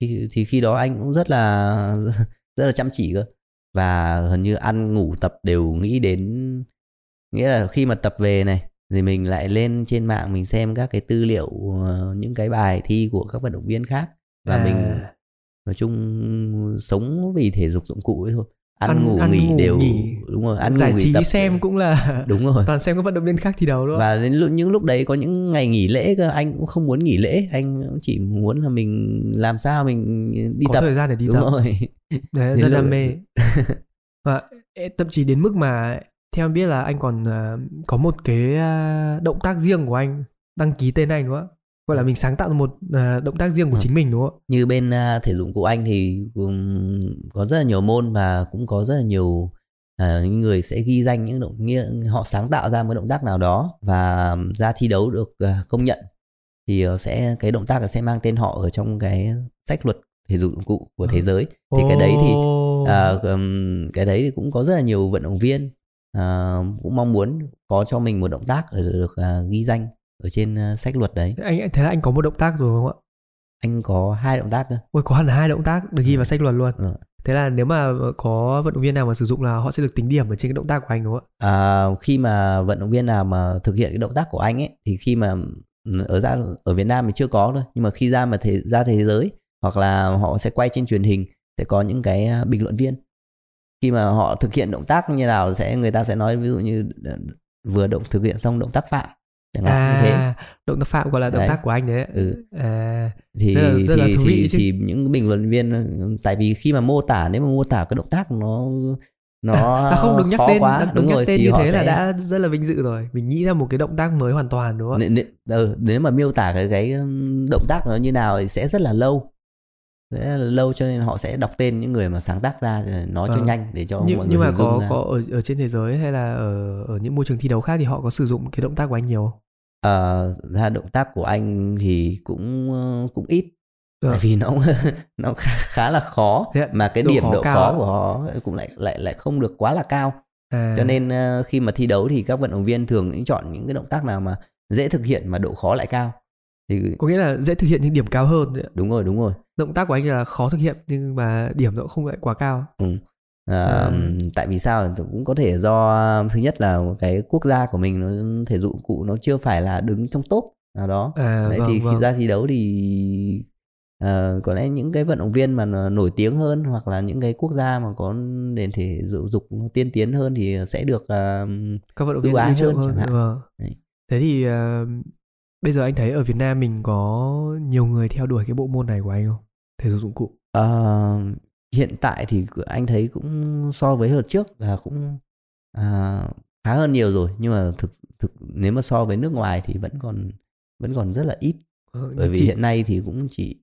thì, thì khi đó anh cũng rất là rất là chăm chỉ cơ và gần như ăn ngủ tập đều nghĩ đến nghĩa là khi mà tập về này thì mình lại lên trên mạng mình xem các cái tư liệu ờ, những cái bài thi của các vận động viên khác và À. mình nói chung sống vì thể dục dụng cụ ấy thôi. Ăn, Ăn- ngủ ăn nghỉ ngủ đều nghỉ. đúng rồi ăn giải ngủ nghỉ trí tập xem cũng là đúng rồi. toàn xem các vận động viên khác thi đấu không? và đến những lúc đấy có những ngày nghỉ lễ cơ anh cũng không muốn nghỉ lễ anh cũng chỉ muốn là mình làm sao mình đi có tập. thời gian để đi đúng tập. rồi. Đấy, rất đam mê. Và thậm chí đến mức mà theo em biết là anh còn à, có một cái à, động tác riêng của anh đăng ký tên anh đúng không gọi là mình sáng tạo một à, động tác riêng của Ừ. chính mình đúng không như bên à, thể dụng cụ anh thì ừm, có rất là nhiều môn và cũng có rất là nhiều những người sẽ ghi danh những động nghĩa họ sáng tạo ra một động tác nào đó và ra thi đấu được à, công nhận thì ờ, sẽ cái động tác sẽ mang tên họ ở trong cái sách luật thể dục dụng cụ của thế Ừ. giới. Thì cái đấy thì à, ừm, cái đấy thì cũng có rất là nhiều vận động viên à, cũng mong muốn có cho mình một động tác ở được à, ghi danh ở trên à, sách luật đấy. Anh thế là anh có một động tác rồi đúng không ạ? Anh có hai động tác cơ. Ôi có hẳn hai động tác được ghi vào sách luật luôn. Ừ. thế là nếu mà có vận động viên nào mà sử dụng là họ sẽ được tính điểm ở trên cái động tác của anh đúng không ạ? À, khi mà vận động viên nào mà thực hiện cái động tác của anh ấy thì khi mà ừ, ở ra ở Việt Nam thì chưa có thôi. Nhưng mà khi ra mà thế ra thế giới hoặc là họ sẽ quay trên truyền hình sẽ có những cái à, bình luận viên. Khi mà họ thực hiện động tác như nào sẽ người ta sẽ nói ví dụ như ờ, vừa động thực hiện xong động tác phạm chẳng hạn như thế à động tác phạm gọi là động Đấy. tác của anh đấy ừ. à thì Rất là- rất là thì thú vị thì, chứ. thì những bình luận viên ừ, tại vì khi mà mô tả nếu mà mô tả cái động tác nó nó à, không được nhắc khó tên quá đúng đúng nhắc rồi tên như thế là sẽ- đã rất là vinh dự rồi mình nghĩ ra một cái động tác mới hoàn toàn đúng không nếu, nếu, ừ, nếu mà miêu tả cái cái động tác nó như nào thì sẽ rất là lâu sẽ là lâu cho nên họ sẽ đọc tên những người mà sáng tác ra nói cho Ờ. nhanh để cho nhưng, mọi nhưng người mà hình dung có ra. có ở ở trên thế giới hay là ở ở những môi trường thi đấu khác thì họ có sử dụng cái động tác của anh nhiều không? Ờ, ra động tác của anh thì cũng ờ, cũng ít. Ờ. tại vì nó nó khá, khá là khó Thế mà cái Độ điểm khó độ khó của họ cũng lại lại lại không được quá là cao. À, cho nên ờ, khi mà thi đấu thì các vận động viên thường những chọn những cái động tác nào mà dễ thực hiện mà độ khó lại cao. Thì có nghĩa là dễ thực hiện những điểm cao hơn đúng rồi đúng rồi. Động tác của anh là khó thực hiện nhưng mà điểm nó không lại quá cao À, À. tại vì sao cũng có thể do thứ nhất là cái quốc gia của mình nó thể dụng cụ nó chưa phải là đứng trong top nào đó à Đấy, vâng, thì vâng. khi ra thi đấu thì ờ, có lẽ những cái vận động viên mà nổi tiếng hơn hoặc là những cái quốc gia mà có nền thể dục dục tiên tiến hơn thì sẽ được ờ, các vận động viên ái ưu chuộng hơn chẳng hạn. Vâng. Đấy. thế thì ờ, bây giờ anh thấy ở Việt Nam mình có nhiều người theo đuổi cái bộ môn này của anh không thể dục dụng cụ Ờ, hiện tại thì anh thấy cũng so với đợt trước là cũng à, khá hơn nhiều rồi. Nhưng mà thực thực nếu mà so với nước ngoài thì vẫn còn vẫn còn rất là ít. Ờ, bởi vì chỉ- hiện nay thì cũng chỉ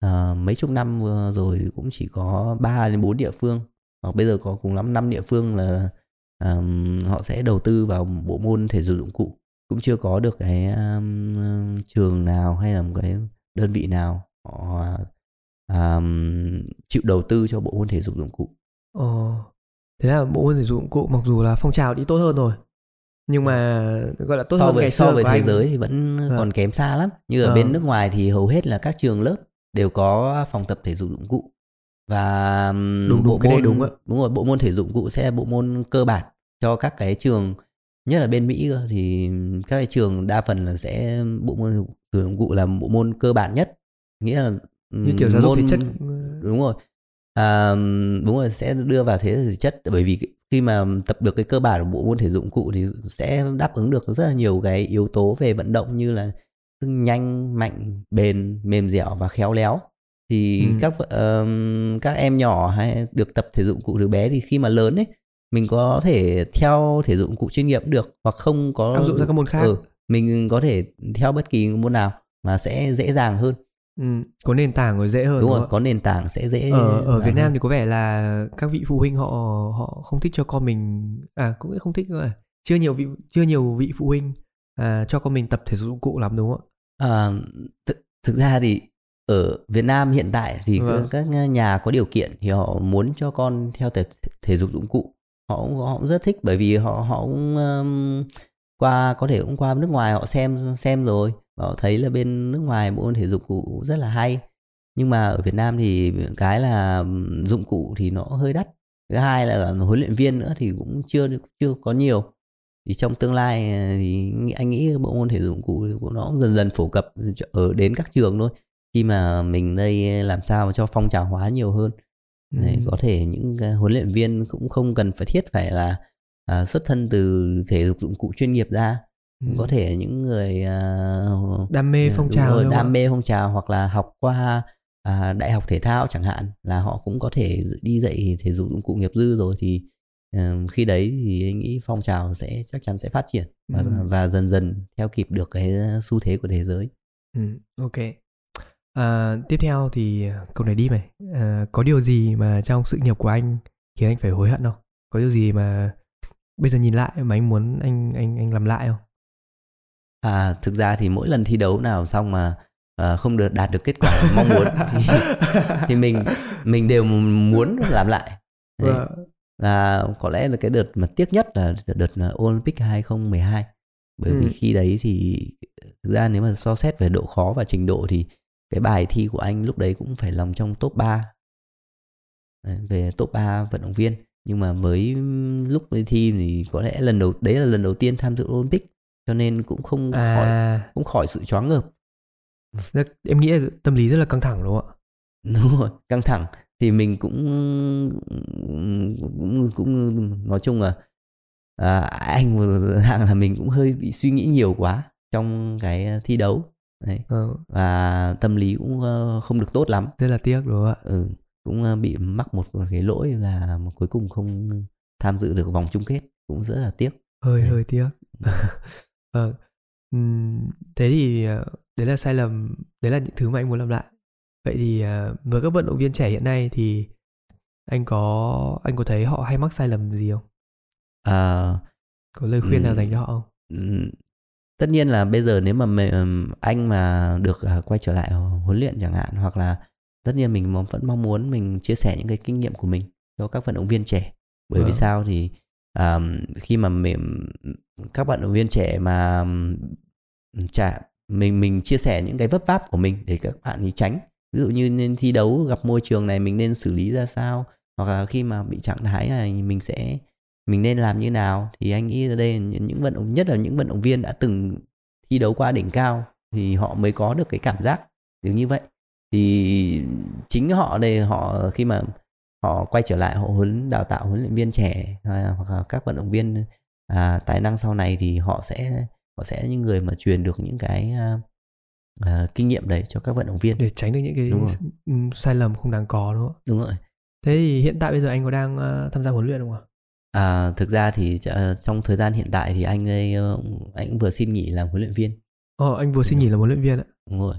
ờ, mấy chục năm vừa rồi thì cũng chỉ có 3 đến 4 địa phương. Hoặc bây giờ có cùng lắm 5 địa phương là ờm, họ sẽ đầu tư vào bộ môn thể dục dụng cụ. Cũng chưa có được cái ờm, trường nào hay là một cái đơn vị nào họ ờm, chịu đầu tư cho bộ môn thể dục dụng cụ Ờ, thế là bộ môn thể dục dụng cụ mặc dù là phong trào đi tốt hơn rồi nhưng mà gọi là tốt so hơn với ngày so xưa với thế anh. giới thì vẫn Vâng. còn kém xa lắm như ở Ờ. bên nước ngoài thì hầu hết là các trường lớp đều có phòng tập thể dục dụng cụ và Đúng, đúng, bộ môn đúng ạ. đúng rồi bộ môn thể dục dụng cụ sẽ là bộ môn cơ bản cho các cái trường nhất là bên Mỹ cơ, thì các cái trường đa phần là sẽ bộ môn thể dục dụng cụ là bộ môn cơ bản nhất nghĩa là như kiểu giáo dục thể môn- chất đúng rồi. À, đúng rồi sẽ đưa vào thế thể chất. Bởi vì khi mà tập được cái cơ bản của bộ môn thể dụng cụ thì sẽ đáp ứng được rất là nhiều cái yếu tố về vận động như là nhanh mạnh bền mềm dẻo và khéo léo. Thì Ừ. các ờm, các em nhỏ hay được tập thể dụng cụ từ bé thì khi mà lớn ấy mình có thể theo thể dụng cụ chuyên nghiệp được hoặc không có áp dụng ra các môn khác. Ừ, mình có thể theo bất kỳ môn nào mà sẽ dễ dàng hơn ừ, có nền tảng rồi dễ hơn đúng đúng rồi có nền tảng sẽ dễ ở ở Việt Nam hơn. thì có vẻ là các vị phụ huynh họ họ không thích cho con mình à cũng không thích à. chưa nhiều vị chưa nhiều vị phụ huynh à, cho con mình tập thể dục dụng cụ lắm đúng không ạ À, thực, thực ra thì ở Việt Nam hiện tại thì Vâng. các các nhà có điều kiện thì họ muốn cho con theo thể, thể dục dụng cụ họ cũng, họ cũng rất thích bởi vì họ họ cũng um, qua có thể cũng qua nước ngoài họ xem xem rồi họ thấy là bên nước ngoài bộ môn thể dục cụ rất là hay. Nhưng mà ở Việt Nam thì cái là dụng cụ thì nó hơi đắt. Thứ hai là huấn luyện viên nữa thì cũng chưa chưa có nhiều. Thì trong tương lai thì anh nghĩ bộ môn thể dục dụng cụ của nó cũng dần dần phổ cập ở đến các trường thôi. Khi mà mình đây làm sao cho phong trào hóa nhiều hơn. Ừ. Đấy, có thể những huấn luyện viên cũng không cần phải thiết phải là à, xuất thân từ thể dục dụng cụ chuyên nghiệp ra. Có thể những người uh, đam mê phong trào rồi, đam mê phong trào hoặc là học qua à, đại học thể thao chẳng hạn là họ cũng có thể đi dạy thể dục dụng cụ nghiệp dư rồi thì uh, khi đấy thì anh nghĩ phong trào sẽ chắc chắn sẽ phát triển và, ừ. và dần dần theo kịp được cái xu thế của thế giới. Ừ, ok. À, tiếp theo thì câu này đi mày à, có điều gì mà trong sự nghiệp của anh khiến anh phải hối hận không? Có điều gì mà bây giờ nhìn lại mà anh muốn anh anh anh làm lại không? À thực ra thì mỗi lần thi đấu nào xong mà uh, không được đạt được kết quả mong muốn thì, thì mình mình đều muốn làm lại. Đấy. Vâng. Và có lẽ là cái đợt mà tiếc nhất là đợt Olympic 2012 bởi ừ. vì khi đấy thì thực ra nếu mà so xét về độ khó và trình độ thì cái bài thi của anh lúc đấy cũng phải lòng trong top 3 đấy, về top 3 vận động viên nhưng mà với lúc đi thi thì có lẽ lần đầu đấy là lần đầu tiên tham dự Olympic cho nên cũng không à. khỏi cũng khỏi sự choáng ngợp. Em nghĩ là tâm lý rất là căng thẳng đúng không ạ? Đúng rồi căng thẳng. Thì mình cũng cũng cũng nói chung là à, anh hạng là mình cũng hơi bị suy nghĩ nhiều quá trong cái thi đấu. Đấy. Ừ. và tâm lý cũng không được tốt lắm. Rất là tiếc đúng không ạ? Ừ cũng bị mắc một cái lỗi là cuối cùng không tham dự được vòng chung kết. Cũng rất là tiếc. Hơi đấy. hơi tiếc ờ, thế thì ờ, đấy là sai lầm đấy là những thứ mà anh muốn làm lại. Vậy thì ờ, với các vận động viên trẻ hiện nay thì anh có anh có thấy họ hay mắc sai lầm gì không? À, có lời khuyên um, nào dành cho họ không? tất nhiên là bây giờ nếu mà mình, anh mà được quay trở lại huấn luyện chẳng hạn hoặc là tất nhiên mình vẫn mong muốn mình chia sẻ những cái kinh nghiệm của mình cho các vận động viên trẻ. Bởi vâng. vì sao thì um, khi mà mình các vận động viên trẻ mà chả mình mình chia sẻ những cái vấp váp của mình để các bạn đi tránh. Ví dụ như nên thi đấu gặp môi trường này mình nên xử lý ra sao? Hoặc là khi mà bị trạng thái này mình sẽ mình nên làm như nào? Thì anh nghĩ ở đây những vận động nhất là những vận động viên đã từng thi đấu qua đỉnh cao thì họ mới có được cái cảm giác được như vậy. Thì chính họ đây họ khi mà họ quay trở lại họ huấn đào tạo huấn luyện viên trẻ hoặc là các vận động viên à, tài năng sau này thì họ sẽ họ sẽ những người mà truyền được những cái uh, uh, kinh nghiệm đấy cho các vận động viên để tránh được những cái sai lầm không đáng có đúng không? Đúng rồi. Thế thì hiện tại bây giờ anh có đang uh, tham gia huấn luyện không ạ? À, thực ra thì uh, trong thời gian hiện tại thì anh đây uh, anh cũng vừa xin nghỉ làm huấn luyện viên. Ồ, anh vừa xin nghỉ làm huấn luyện viên ạ. Đúng rồi.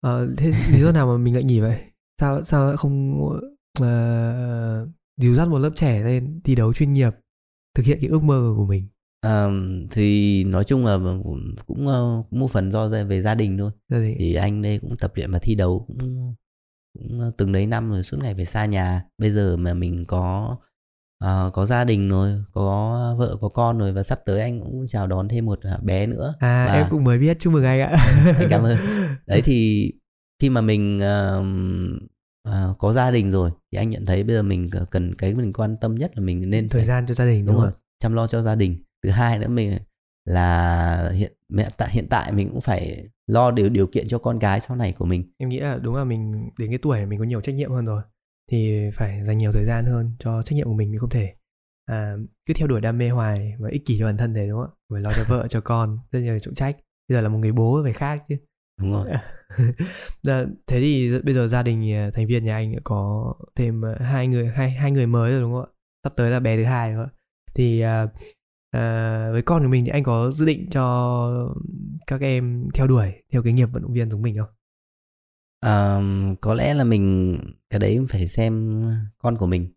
Ờ, thế lý do nào mà mình lại nghỉ vậy? Sao sao không uh, dìu dắt một lớp trẻ lên thi đấu chuyên nghiệp, thực hiện cái ước mơ của mình? À, thì nói chung là cũng, cũng, uh, một phần do về gia đình thôi. Gia đình. Thì anh đây cũng tập luyện và thi đấu cũng cũng từng đấy năm rồi suốt ngày về xa nhà. Bây giờ mà mình có uh, có gia đình rồi, có vợ có con rồi và sắp tới anh cũng chào đón thêm một bé nữa. À và... em cũng mới biết chúc mừng anh ạ. anh cảm ơn. Đấy thì khi mà mình uh, uh, có gia đình rồi thì anh nhận thấy bây giờ mình cần cái mình quan tâm nhất là mình nên thời phải, gian cho gia đình đúng, đúng rồi. chăm lo cho gia đình. Thứ hai nữa mình là hiện tại hiện tại mình cũng phải lo điều điều kiện cho con gái sau này của mình. Em nghĩ là đúng là mình đến cái tuổi mình có nhiều trách nhiệm hơn rồi thì phải dành nhiều thời gian hơn cho trách nhiệm của mình mình không thể à, cứ theo đuổi đam mê hoài và ích kỷ cho bản thân thế đúng không ạ? Phải lo cho vợ cho con rất nhiều trọng trách. Bây giờ là một người bố phải khác chứ đúng rồi. Thế thì bây giờ gia đình à, thành viên nhà anh có thêm à, hai người hai hai người mới rồi đúng không ạ? Sắp tới là bé thứ hai nữa thì uh, à, với con của mình thì anh có dự định cho các em theo đuổi theo cái nghiệp vận động viên giống mình không? À, có lẽ là mình cái đấy phải xem con của mình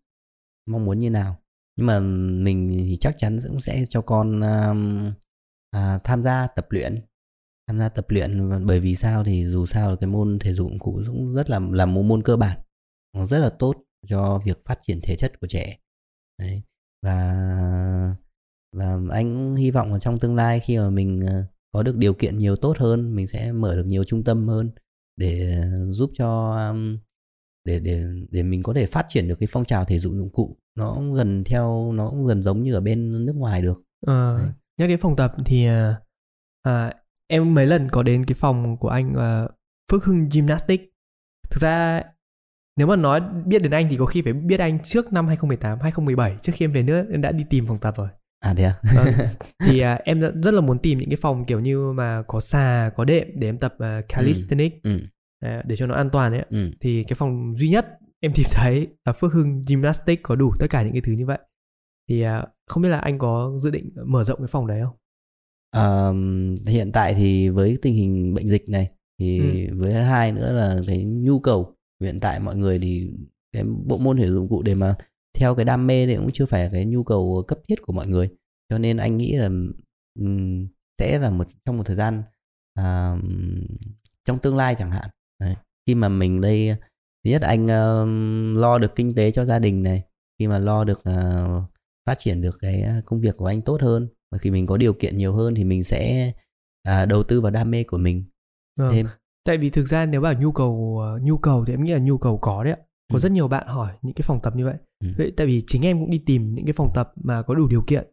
mong muốn như nào. Nhưng mà mình thì chắc chắn cũng sẽ cho con um, à, tham gia tập luyện tham gia tập luyện. Bởi vì sao thì dù sao cái môn thể dục cũng cũng rất là là một môn cơ bản. Nó rất là tốt cho việc phát triển thể chất của trẻ. Đấy. Và và anh cũng hy vọng là trong tương lai khi mà mình ờ, có được điều kiện nhiều tốt hơn mình sẽ mở được nhiều trung tâm hơn để giúp cho để để để mình có thể phát triển được cái phong trào thể dục dụng cụ. Nó gần theo nó cũng gần giống như ở bên nước ngoài được. À, nhắc đến phòng tập thì à, em mấy lần có đến cái phòng của anh à, Phước Hưng Gymnastics. Thực ra nếu mà nói biết đến anh thì có khi phải biết anh trước năm 2018 2017 trước khi em về nước em đã đi tìm phòng tập rồi. À thế à? Vâng. thì à, em rất- là muốn tìm những cái phòng kiểu như mà có xà có đệm để em tập à, calisthenics ừ. À, để cho nó an toàn ấy ừ. Thì cái phòng duy nhất em tìm thấy là Phước Hưng Gymnastics có đủ tất cả những cái thứ như vậy. Thì à, không biết là anh có dự định mở rộng cái phòng đấy không Hiện tại thì với tình hình bệnh dịch này thì Ừ. với hai nữa là cái nhu cầu hiện tại mọi người thì cái bộ môn thể dụng cụ để mà theo cái đam mê thì cũng chưa phải là cái nhu cầu cấp thiết của mọi người cho nên anh nghĩ là ừm, sẽ là một trong một thời gian à, trong tương lai chẳng hạn Đấy. khi mà mình đây thứ nhất anh ờm, lo được kinh tế cho gia đình này khi mà lo được ờ, phát triển được cái công việc của anh tốt hơn và khi mình có điều kiện nhiều hơn thì mình sẽ à, đầu tư vào đam mê của mình Vâng. thêm tại vì thực ra nếu bảo nhu cầu ờ, nhu cầu thì em nghĩ là nhu cầu có đấy ạ có Ừ. rất nhiều bạn hỏi những cái phòng tập như vậy Ừ. vậy tại vì chính em cũng đi tìm những cái phòng tập mà có đủ điều kiện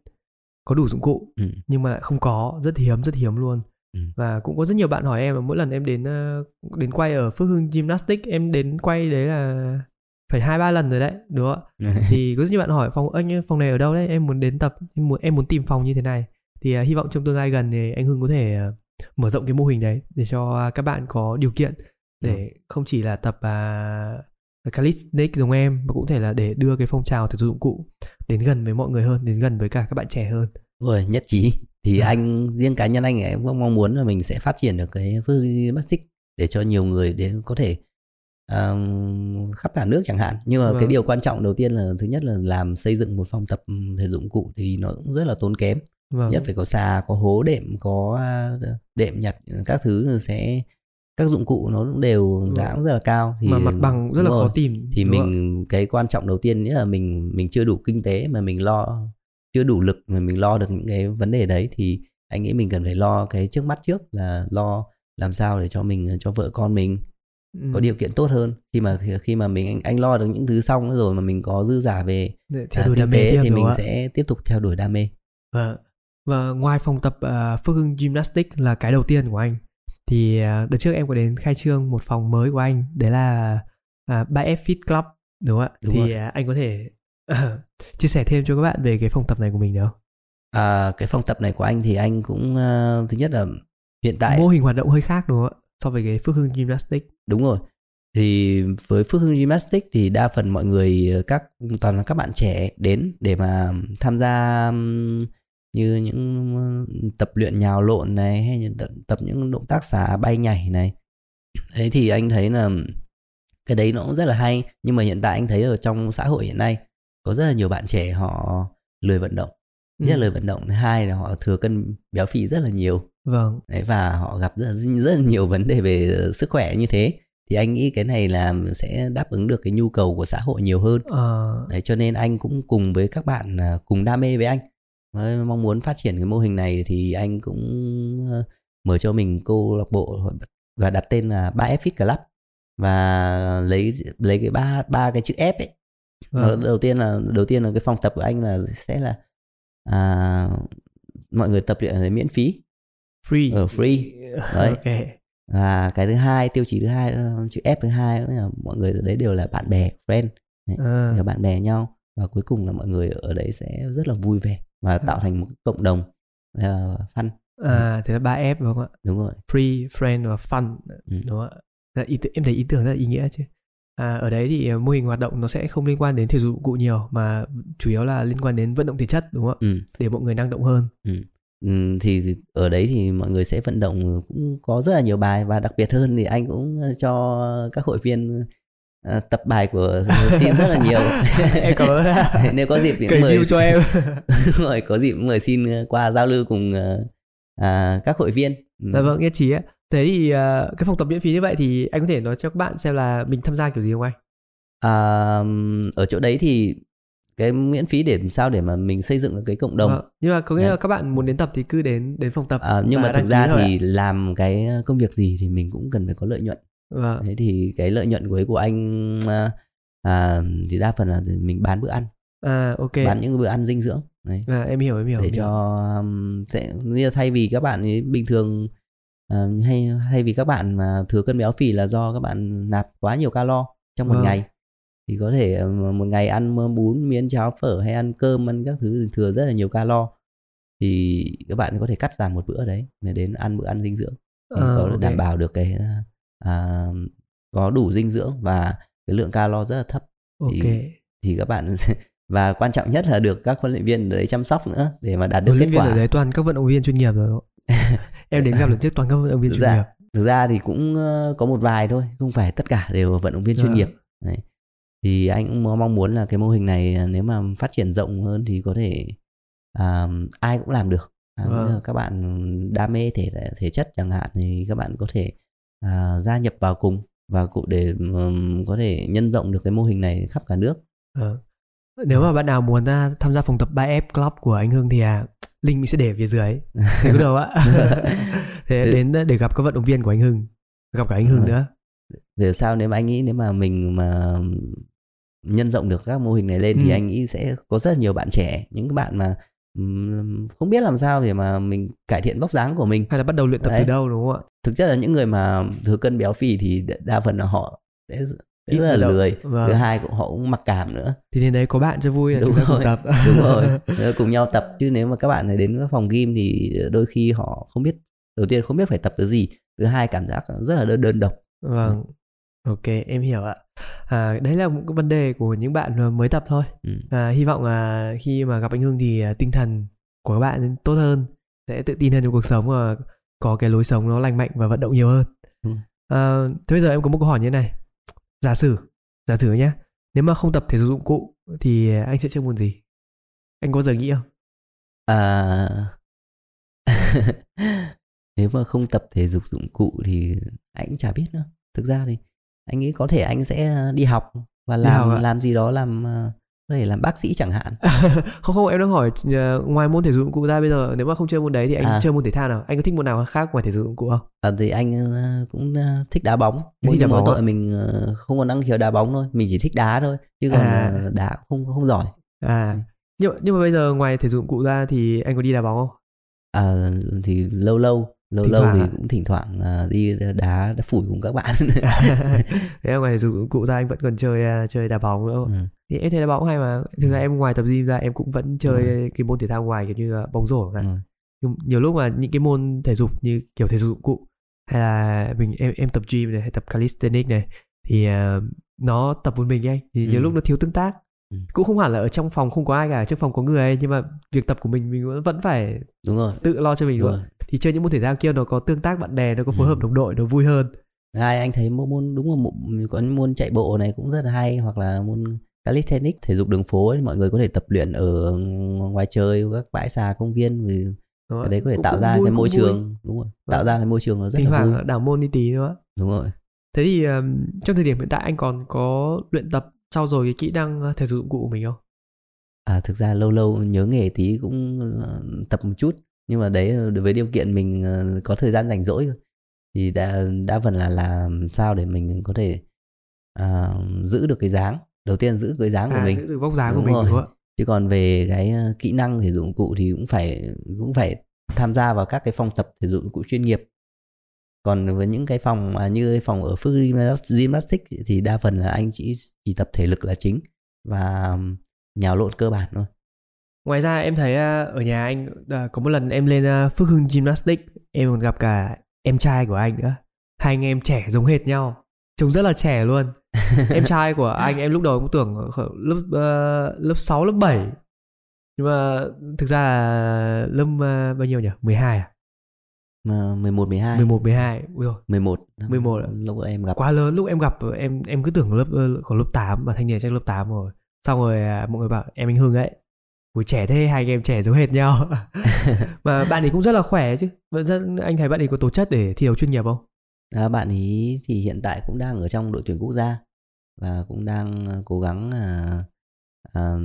có đủ dụng cụ ừ. nhưng mà lại không có rất hiếm rất hiếm luôn Ừ. và cũng có rất nhiều bạn hỏi em là mỗi lần em đến ờ, đến quay ở Phước Hưng Gymnastics em đến quay đấy là phải hai ba lần rồi đấy đúng không ạ? Thì có rất nhiều bạn hỏi phòng anh phòng này ở đâu đấy? Em muốn đến tập em muốn em muốn tìm phòng như thế này. Thì à, hy vọng trong tương lai gần thì anh Hưng có thể à, mở rộng cái mô hình đấy để cho à, các bạn có điều kiện để không chỉ là tập uh, calisthenics giống em mà cũng có thể là để đưa cái phong trào thể dục dụng cụ đến gần với mọi người hơn đến gần với cả các bạn trẻ hơn. Rồi nhất trí. Thì Ừ. anh riêng cá nhân anh em cũng mong muốn là mình sẽ phát triển được cái phương gymnastics để cho nhiều người đến có thể khắp cả nước chẳng hạn. Nhưng mà cái Vâng. điều quan trọng đầu tiên là thứ nhất là làm xây dựng một phòng tập thể dụng cụ thì nó cũng rất là tốn kém. Vâng nhất phải có xà có hố đệm có đệm nhặt các thứ sẽ các dụng cụ nó cũng đều giá cũng rất là cao thì mà mặt bằng rất là đúng khó rồi. tìm thì đúng không mình cái quan trọng đầu tiên nghĩa là mình mình chưa đủ kinh tế mà mình lo chưa đủ lực mà mình lo được những cái vấn đề đấy thì anh nghĩ mình cần phải lo cái trước mắt trước là lo làm sao để cho mình cho vợ con mình Ừ. có điều kiện tốt hơn khi mà khi mà mình anh, anh lo được những thứ xong rồi mà mình có dư giả về Để à, theo đuổi kinh đam mê thì mình ạ? sẽ tiếp tục theo đuổi đam mê Và, và ngoài phòng tập uh, Phước Hưng Gymnastics là cái đầu tiên của anh thì uh, đợt trước em có đến khai trương một phòng mới của anh đấy là uh, 3F Fit Club đúng không ạ? Đúng thì rồi. à, anh có thể chia sẻ thêm cho các bạn về cái phòng tập này của mình được không? À, cái phòng tập này của anh thì anh cũng ờ, thứ nhất là hiện tại Mô hình hoạt động hơi khác đúng không ạ? So với cái Phước Hưng Gymnastics. đúng rồi. Thì với Phước Hưng Gymnastics thì đa phần mọi người ờ, các toàn là các bạn trẻ đến để mà tham gia như những tập luyện nhào lộn này hay những tập, tập những động tác xả bay nhảy này. Đấy thì anh thấy là cái đấy nó cũng rất là hay. Nhưng mà hiện tại anh thấy ở trong xã hội hiện nay có rất là nhiều bạn trẻ họ lười vận động. Nhất là Ừ. lười vận động hai là họ thừa cân béo phì rất là nhiều Vâng. Đấy, và họ gặp rất là, rất là nhiều vấn đề về ờ, sức khỏe như thế. Thì anh nghĩ cái này là sẽ đáp ứng được cái nhu cầu của xã hội nhiều hơn. Ờ, đấy cho nên anh cũng cùng với các bạn à, cùng đam mê với anh. Mong muốn phát triển cái mô hình này thì anh cũng ờ, mở cho mình câu lạc bộ và đặt tên là 3F Fit Club. Và lấy lấy cái ba ba cái chữ F ấy. Vâng. Nó đầu tiên là đầu tiên là cái phòng tập của anh là sẽ là à, mọi người tập luyện miễn phí Free. ở free Đấy. ok. và cái thứ hai tiêu chí thứ hai là chữ F thứ hai là mọi người ở đấy đều là bạn bè friend À, là bạn bè nhau và cuối cùng là mọi người ở đấy sẽ rất là vui vẻ và tạo thành một cộng đồng uh, fun à, thế là 3F đúng không ạ? đúng rồi Free, friend và fun Ừ. đúng không ạ? Là ý tưởng, em thấy ý tưởng rất là ý nghĩa chứ. À, ở đấy thì mô hình hoạt động nó sẽ không liên quan đến thể dục dụng cụ nhiều mà chủ yếu là liên quan đến vận động thể chất đúng không ạ? ừ. Để mọi người năng động hơn. Ừ, thì thì ở đấy thì mọi người sẽ vận động cũng có rất là nhiều bài và đặc biệt hơn thì anh cũng cho các hội viên ờ, tập bài của xin rất là nhiều em cảm ơn nếu có dịp thì Cởi mời cho em. Rồi có dịp mời xin qua giao lưu cùng ờ, à, các hội viên. Dạ vâng, nhất trí ạ. Thế thì ờ, cái phòng tập miễn phí như vậy thì anh có thể nói cho các bạn xem là mình tham gia kiểu gì không anh? À, ở chỗ đấy thì cái miễn phí để làm sao để mà mình xây dựng được cái cộng đồng Vâng. Nhưng mà có nghĩa là các bạn muốn đến tập thì cứ đến đến phòng tập. à, nhưng mà thực ra thì ạ. làm cái công việc gì thì mình cũng cần phải có lợi nhuận Vâng. thế thì cái lợi nhuận của ấy của anh à, à, thì đa phần là mình bán bữa ăn À ok. bán những bữa ăn dinh dưỡng Đấy. À, em hiểu em hiểu. để em hiểu. cho um, sẽ như là thay vì các bạn ấy bình thường uh, hay thay vì các bạn mà thừa cân béo phì là do các bạn nạp quá nhiều calo trong một Vâng. ngày thì có thể um, một ngày ăn bún miến cháo phở hay ăn cơm ăn các thứ thừa rất là nhiều calo thì các bạn có thể cắt giảm một bữa đấy để đến ăn bữa ăn dinh dưỡng Ờ, có ok. đảm bảo được cái à, có đủ dinh dưỡng và cái lượng calo rất là thấp thì- thì các bạn và quan trọng nhất là được các huấn luyện viên ở đấy chăm sóc nữa để mà đạt được Huấn kết luyện viên quả ở đấy toàn các vận động viên chuyên nghiệp rồi. em đến gặp lần trước toàn các vận động viên chuyên Dạ. nghiệp. thực ra thì cũng ờ, có một vài thôi không phải tất cả đều vận động viên chuyên Dạ. nghiệp đấy. Thì anh cũng mong muốn là cái mô hình này ờ, nếu mà phát triển rộng hơn thì có thể à, ai cũng làm được à, Vâng. các bạn đam mê thể thể chất chẳng hạn thì các bạn có thể à, gia nhập vào cùng và cụ để ừm, có thể nhân rộng được cái mô hình này khắp cả nước Ờ. Nếu mà bạn nào muốn à, tham gia phòng tập 3F Club của anh Hưng thì à, link mình sẽ để phía dưới. Có được ạ? Thế đến để gặp các vận động viên của anh Hưng, gặp cả anh Hưng Ờ. nữa. Về sao nếu mà anh nghĩ nếu mà mình mà nhân rộng được các mô hình này lên thì Ừ. anh nghĩ sẽ có rất là nhiều bạn trẻ những cái bạn mà không biết làm sao để mà mình cải thiện vóc dáng của mình Hay là bắt đầu luyện tập Đấy. từ đâu đúng không ạ? thực chất là những người mà thừa cân béo phì thì đa- phần là họ sẽ, rất là lười Vâng. thứ hai cũng họ cũng mặc cảm nữa Thì đến đấy có bạn cho vui là Đúng chúng ta cùng rồi. tập. đúng rồi cùng nhau tập chứ nếu mà các bạn này đến các phòng gym thì đôi khi họ không biết đầu tiên không biết phải tập cái gì thứ hai cảm giác rất là đơn, đơn độc Vâng. Ok, em hiểu ạ. À, đấy là một cái vấn đề của những bạn mới tập thôi. Ừ. À, hy vọng là khi mà gặp anh Hưng thì à, tinh thần của các bạn tốt hơn, sẽ tự tin hơn trong cuộc sống và có cái lối sống nó lành mạnh và vận động nhiều hơn. Ừ. À, thế bây giờ em có một câu hỏi như thế này. Giả sử, giả sử nhé. Nếu mà không tập thể dục dụng cụ thì anh sẽ chơi môn gì? Anh có giờ nghĩ không? À... Nếu mà không tập thể dục dụng cụ thì anh cũng chả biết nữa. Thực ra thì anh nghĩ có thể anh sẽ đi học và làm học ạ? làm gì đó làm ờ, có thể làm bác sĩ chẳng hạn. không không em đang hỏi ờ, ngoài môn thể dục dụng cụ ra bây giờ nếu mà không chơi môn đấy thì anh À. chơi môn thể thao nào? Anh có thích môn nào khác ngoài thể dục dụng cụ không? À, thì anh ờ, cũng ờ, thích đá bóng. thích Mỗi, đá mỗi bóng tội mình ờ, không có năng khiếu đá bóng thôi. Mình chỉ thích đá thôi. Chứ còn À. ờ, đá không không giỏi. À, nhưng nhưng mà bây giờ ngoài thể dục dụng cụ ra thì anh có đi đá bóng không? À, thì lâu lâu lâu Thỉnh lâu thì cũng thỉnh thoảng ờ, đi đá đá phủi cùng các bạn. Thế ngoài dụng cụ ra anh vẫn còn chơi à, chơi đá bóng nữa. Ừ. Thì em thấy đá bóng hay mà. Thực ra em ngoài tập gym ra em cũng vẫn chơi cái môn thể thao ngoài kiểu như là bóng rổ. Ừ. Nhưng nhiều lúc mà những cái môn thể dục như kiểu thể dục dụng cụ hay là mình em em tập gym này hay tập calisthenics này thì à, nó tập một mình anh thì nhiều Ừ. lúc nó thiếu tương tác. Ừ. Cũng không hẳn là ở trong phòng không có ai cả, trong phòng có người ấy, nhưng mà việc tập của mình mình vẫn phải Đúng rồi. tự lo cho mình Đúng đúng rồi. Thì chơi những môn thể thao kia nó có tương tác bạn bè, nó có phối Ừ. hợp đồng đội, nó vui hơn. Hai anh thấy môn môn đúng là môn, có môn chạy bộ này cũng rất là hay hoặc là môn calisthenics thể dục đường phố ấy, mọi người có thể tập luyện ở ngoài trời các bãi xà công viên vì Đó. đấy có thể Cũng- tạo cũng ra vui, cái môi vui. trường đúng rồi tạo Vâng. ra cái môi trường nó rất Thỉnh là vui đảo môn đi tí nữa. đúng rồi Thế thì um, trong thời điểm hiện tại anh còn có luyện tập trau dồi cái kỹ năng uh, thể dục dụng cụ của mình không? à thực ra lâu lâu nhớ nghề tí cũng ờ, tập một chút. Nhưng mà đấy là với điều kiện mình ờ, có thời gian rảnh rỗi thì đã đã phần là làm sao để mình có thể à, giữ được cái dáng. Đầu tiên giữ cái dáng của À, mình. giữ được vóc dáng của Đúng mình rồi. đúng không chứ còn về cái ờ, kỹ năng thể dục dụng cụ thì cũng phải cũng phải tham gia vào các cái phòng tập thể dục dụng cụ chuyên nghiệp còn với những cái phòng mà như cái phòng ở Phước Gymnast- Gymnastics thì đa phần là anh chỉ chỉ tập thể lực là chính và nhào lộn cơ bản thôi Ngoài ra em thấy uh, ở nhà anh uh, có một lần em lên uh, Phước Hưng Gymnastics em còn gặp cả em trai của anh nữa. Hai anh em trẻ giống hệt nhau, trông rất là trẻ luôn. em trai của anh em lúc đầu cũng tưởng lớp uh, lớp 6 lớp 7. Nhưng mà thực ra là lớp uh, bao nhiêu nhỉ? 12 à? Mà 11 12 11 12. Ui dồi, 11 11 ạ. lúc em gặp quá lớn lúc em gặp em em cứ tưởng lớp ờ, khoảng lớp 8 mà thanh niên chắc lớp 8 rồi. Xong rồi à, mọi người bảo em anh Hưng ấy. Ui trẻ thế hai anh em trẻ giống hệt nhau. mà bạn ấy cũng rất là khỏe chứ. Vẫn rất, anh thấy bạn ấy có tố chất để thi đấu chuyên nghiệp không? à, bạn ấy thì hiện tại cũng đang ở trong đội tuyển quốc gia và cũng đang ờ, cố gắng à, à,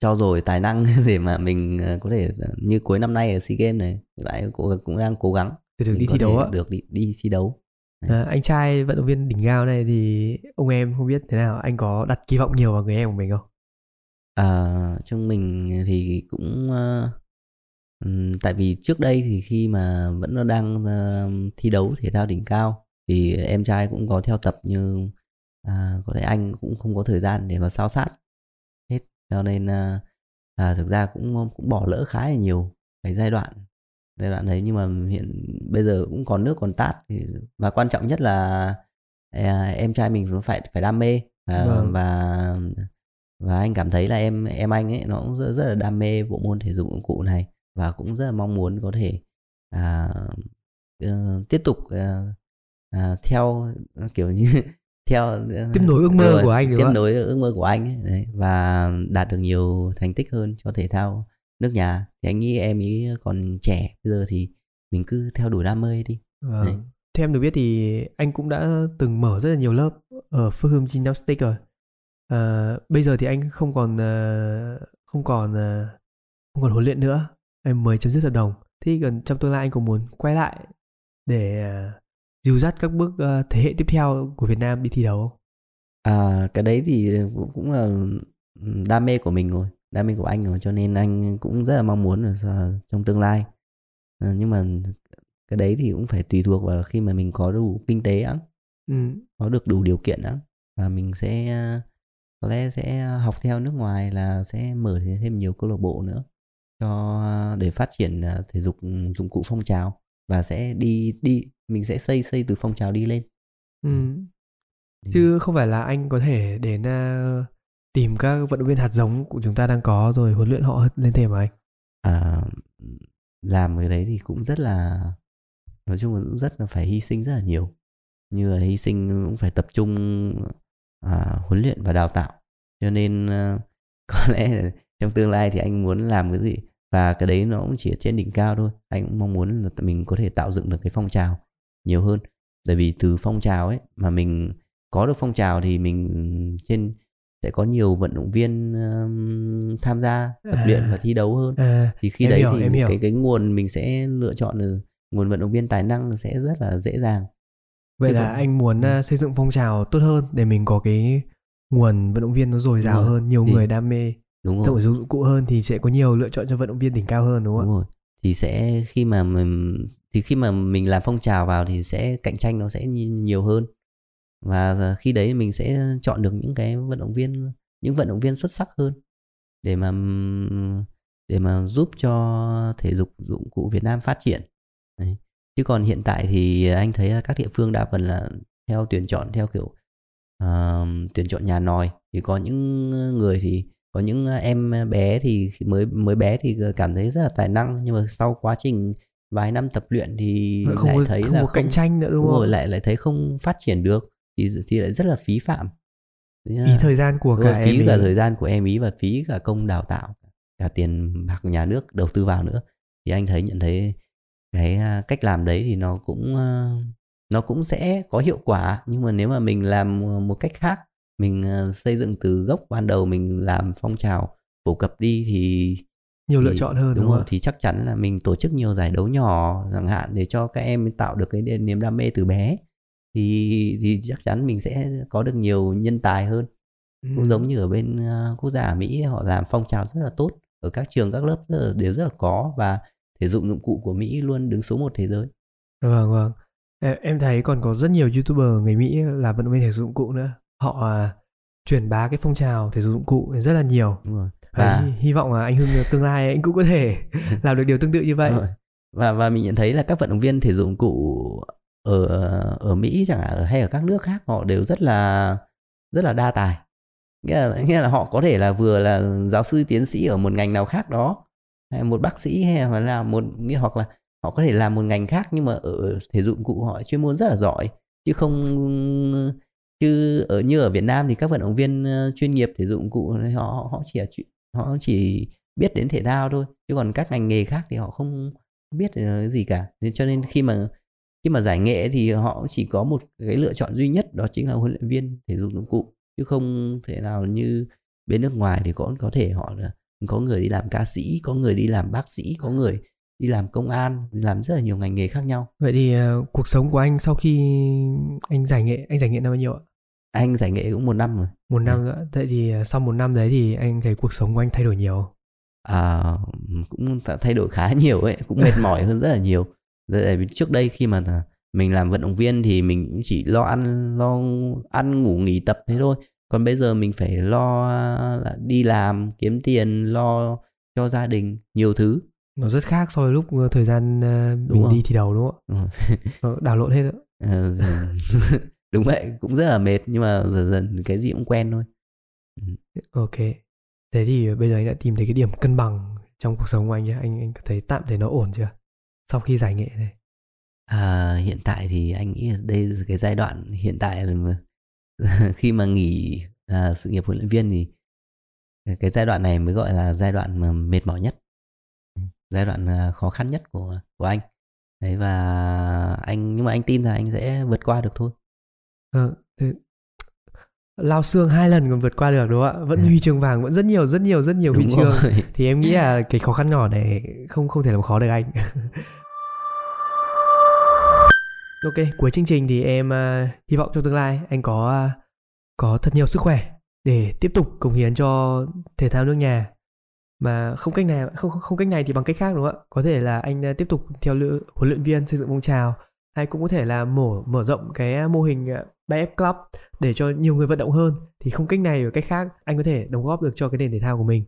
cho rồi tài năng để mà mình ờ, có thể ờ, như cuối năm nay ở SEA Games này bạn ấy cũng, cũng đang cố gắng Để được mình đi thi đấu á. được đi, đi thi đấu. À, anh trai vận động viên đỉnh cao này thì ông em không biết thế nào. Anh có đặt kỳ vọng nhiều vào người em của mình không? À, trong mình thì cũng uh, tại vì trước đây thì khi mà vẫn đang uh, thi đấu thể thao đỉnh cao thì em trai cũng có theo tập nhưng à, có thể anh cũng không có thời gian để mà sao sát hết. Cho nên à, à, thực ra cũng cũng bỏ lỡ khá là nhiều cái giai đoạn giai đoạn đấy nhưng mà hiện bây giờ cũng còn nước còn tát thì, và quan trọng nhất là à, em trai mình nó phải phải đam mê. Và vâng. và và anh cảm thấy là em em anh ấy nó cũng rất, rất là đam mê bộ môn thể dục dụng cụ này và cũng rất là mong muốn có thể à, uh, tiếp tục uh, à, theo kiểu như theo tiếp nối ước mơ của anh tiếp nối ước mơ của anh ấy, đấy, và đạt được nhiều thành tích hơn cho thể thao nước nhà. Thì anh nghĩ em ý còn trẻ bây giờ thì mình cứ theo đuổi đam mê đi. Vâng. Đấy. theo em được biết thì anh cũng đã từng mở rất là nhiều lớp ở Phước Hưng Gymnastics rồi. À, bây giờ thì anh không còn uh, không còn uh, không còn huấn luyện nữa. Em mới chấm dứt hợp đồng. Thì gần trong tương lai anh cũng muốn quay lại để uh, dìu dắt các bước thế hệ tiếp theo của Việt Nam đi thi đấu À cái đấy thì cũng là đam mê của mình rồi, đam mê của anh rồi cho nên anh cũng rất là mong muốn là trong tương lai. À, nhưng mà cái đấy thì cũng phải tùy thuộc vào khi mà mình có đủ kinh tế á, ừ. có được đủ điều kiện á và mình sẽ có lẽ sẽ học theo nước ngoài là sẽ mở thêm nhiều câu lạc bộ nữa cho để phát triển thể dục dụng cụ phong trào và sẽ đi đi mình sẽ xây xây từ phong trào đi lên ừ. chứ không phải là anh có thể đến uh, tìm các vận động viên hạt giống của chúng ta đang có rồi huấn luyện họ lên thể mà anh? À, làm cái đấy thì cũng rất là nói chung là cũng rất là phải hy sinh rất là nhiều. Như là hy sinh cũng phải tập trung à, huấn luyện và đào tạo. Cho nên à, có lẽ trong tương lai thì anh muốn làm cái gì? Và cái đấy nó cũng chỉ ở trên đỉnh cao thôi. Anh cũng mong muốn là mình có thể tạo dựng được cái phong trào nhiều hơn. Tại vì từ phong trào ấy mà mình có được phong trào thì mình trên sẽ có nhiều vận động viên um, tham gia tập à, luyện và thi đấu hơn. À, thì khi đấy hiểu, thì cái cái nguồn mình sẽ lựa chọn được nguồn vận động viên tài năng sẽ rất là dễ dàng. Vậy Thế là còn... anh muốn uh, xây dựng phong trào tốt hơn để mình có cái nguồn vận động viên nó dồi dào hơn nhiều thì... người đam mê. Đúng rồi. dụng cụ hơn thì sẽ có nhiều lựa chọn cho vận động viên đỉnh cao hơn đúng không đúng rồi. Thì sẽ khi mà mình thì khi mà mình làm phong trào vào thì sẽ cạnh tranh nó sẽ nhiều hơn và khi đấy mình sẽ chọn được những cái vận động viên những vận động viên xuất sắc hơn để mà để mà giúp cho thể dục dụng cụ Việt Nam phát triển đấy. chứ còn hiện tại thì anh thấy các địa phương đa phần là theo tuyển chọn theo kiểu uh, tuyển chọn nhà nòi thì có những người thì có những em bé thì mới mới bé thì cảm thấy rất là tài năng nhưng mà sau quá trình vài năm tập luyện thì không lại có, thấy không là có không, cạnh tranh nữa đúng, đúng không? Rồi lại lại thấy không phát triển được thì thì lại rất là phí phạm. Phí thời gian của cả phí em cả thời gian của em ý và phí cả công đào tạo, cả tiền bạc nhà nước đầu tư vào nữa. Thì anh thấy nhận thấy cái à, cách làm đấy thì nó cũng à, nó cũng sẽ có hiệu quả nhưng mà nếu mà mình làm một cách khác mình uh, xây dựng từ gốc ban đầu mình làm phong trào phổ cập đi thì nhiều thì, lựa chọn hơn đúng, đúng không? thì chắc chắn là mình tổ chức nhiều giải đấu nhỏ chẳng hạn để cho các em tạo được cái niềm đam mê từ bé thì thì chắc chắn mình sẽ có được nhiều nhân tài hơn. Ừ. cũng giống như ở bên uh, quốc gia ở Mỹ họ làm phong trào rất là tốt ở các trường các lớp rất là, đều rất là có và thể dụng dụng cụ của Mỹ luôn đứng số một thế giới. Vâng vâng. Em thấy còn có rất nhiều youtuber người Mỹ là vận động viên thể dụng cụ nữa. Họ à, truyền bá cái phong trào thể dục dụng cụ rất là nhiều. Đúng rồi. và hy, hy vọng là anh Hưng tương lai anh cũng có thể làm được điều tương tự như vậy. và và mình nhận thấy là các vận động viên thể dục dụng cụ ở ờ, ở Mỹ chẳng hạn, hay ở các nước khác, họ đều rất là rất là đa tài. Nghĩa là nghĩa là họ có thể là vừa là giáo sư tiến sĩ ở một ngành nào khác đó, hay một bác sĩ, hay là một hoặc là họ có thể làm một ngành khác, nhưng mà ở thể dụng cụ họ chuyên môn rất là giỏi. Chứ không, chứ ở, như ở Việt Nam thì các vận động viên ờ, chuyên nghiệp thể dụng cụ họ họ chỉ họ chỉ biết đến thể thao thôi. Chứ còn các ngành nghề khác thì họ không biết ờ, gì cả. Nên cho nên khi mà khi mà giải nghệ thì họ chỉ có một cái lựa chọn duy nhất đó chính là huấn luyện viên thể dục dụng cụ. Chứ không thể nào như bên nước ngoài thì có có thể họ là có người đi làm ca sĩ có người đi làm bác sĩ có người đi làm công an làm rất là nhiều ngành nghề khác nhau. Vậy thì uh, cuộc sống của anh sau khi anh giải nghệ anh giải nghệ năm bao nhiêu ạ? Anh giải nghệ cũng một năm rồi. Một năm nữa. Vậy thì à, sau một năm đấy thì anh thấy cuộc sống của anh thay đổi nhiều à, cũng thay đổi khá nhiều ấy cũng mệt mỏi hơn rất là nhiều tại vì trước đây khi mà mình làm vận động viên thì mình cũng chỉ lo ăn lo ăn ngủ nghỉ tập thế thôi. Còn bây giờ mình phải lo là đi làm kiếm tiền lo cho gia đình nhiều thứ. Nó rất khác so với lúc ờ, thời gian ờ, mình đi thi đấu đúng không ạ? Đảo lộn hết đó. Ờ, đúng vậy cũng rất là mệt nhưng mà dần dần cái gì cũng quen thôi. Ok. Thế thì bây giờ anh đã tìm thấy cái điểm cân bằng trong cuộc sống của anh nhé anh anh thấy tạm thấy nó ổn chưa sau khi giải nghệ này. À, hiện tại thì anh nghĩ đây là cái giai đoạn hiện tại là khi mà nghỉ à, sự nghiệp huấn luyện viên thì cái giai đoạn này mới gọi là giai đoạn mà mệt mỏi nhất. Giai đoạn à, khó khăn nhất của của anh. Đấy và anh nhưng mà anh tin là anh sẽ vượt qua được thôi. Ờ, thế... lao xương hai lần còn vượt qua được đúng không ạ? Vẫn ừ. huy chương vàng vẫn rất nhiều rất nhiều rất nhiều huy chương. thì em nghĩ là cái khó khăn nhỏ này không không thể làm khó được anh. Ok cuối chương trình thì em uh, hy vọng trong tương lai anh có uh, có thật nhiều sức khỏe để tiếp tục cống hiến cho thể thao nước nhà. Mà không cách này không không cách này thì bằng cách khác đúng không ạ? Có thể là anh uh, tiếp tục theo lựa, huấn luyện viên xây dựng phong trào hay cũng có thể là mở mở rộng cái mô hình 3F Club để cho nhiều người vận động hơn. Thì không cách này và cách khác anh có thể đóng góp được cho cái nền thể thao của mình.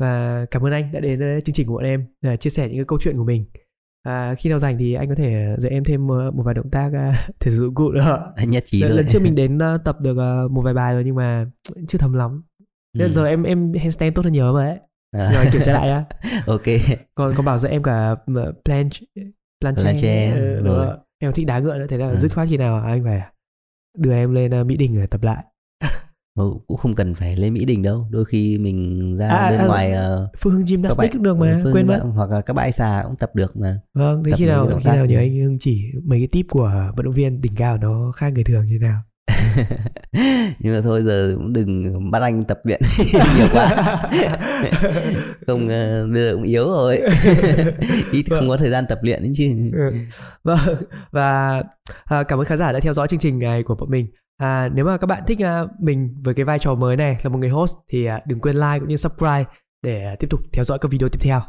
Và cảm ơn anh đã đến chương trình của bọn em để chia sẻ những cái câu chuyện của mình. À, khi nào rảnh thì anh có thể dạy em thêm một vài động tác thể dụng cụ nữa. Nhất trí lần, lần trước mình đến tập được một vài bài rồi nhưng mà chưa thấm lắm. Ừ. giờ em em handstand tốt hơn nhiều rồi đấy à. rồi kiểm tra lại á. Ok. Còn còn bảo dạy em cả planche planche, planche ừ, rồi. Em thích đá ngựa nữa thế là à. dứt khoát khi nào anh phải đưa em lên uh, mỹ đình để tập lại. Ừ, cũng không cần phải lên Mỹ Đình đâu. Đôi khi mình ra à, bên à, ngoài uh, Phương Hưng Gymnastics cũng được mà Phương, quên mất. hoặc là các bãi xà cũng tập được mà. Vâng thế tập khi nào khi nào nhớ anh Hưng chỉ mấy cái tip của vận động viên đỉnh cao nó khác người thường như nào nhưng mà thôi giờ cũng đừng bắt anh tập luyện nhiều quá không uh, bây giờ cũng yếu rồi ít vâng. không có thời gian tập luyện chứ ừ. vâng và à, cảm ơn khán giả đã theo dõi chương trình này của bọn mình À, nếu mà các bạn thích uh, mình với cái vai trò mới này là một người host thì uh, đừng quên like cũng như subscribe để tiếp tục theo dõi các video tiếp theo.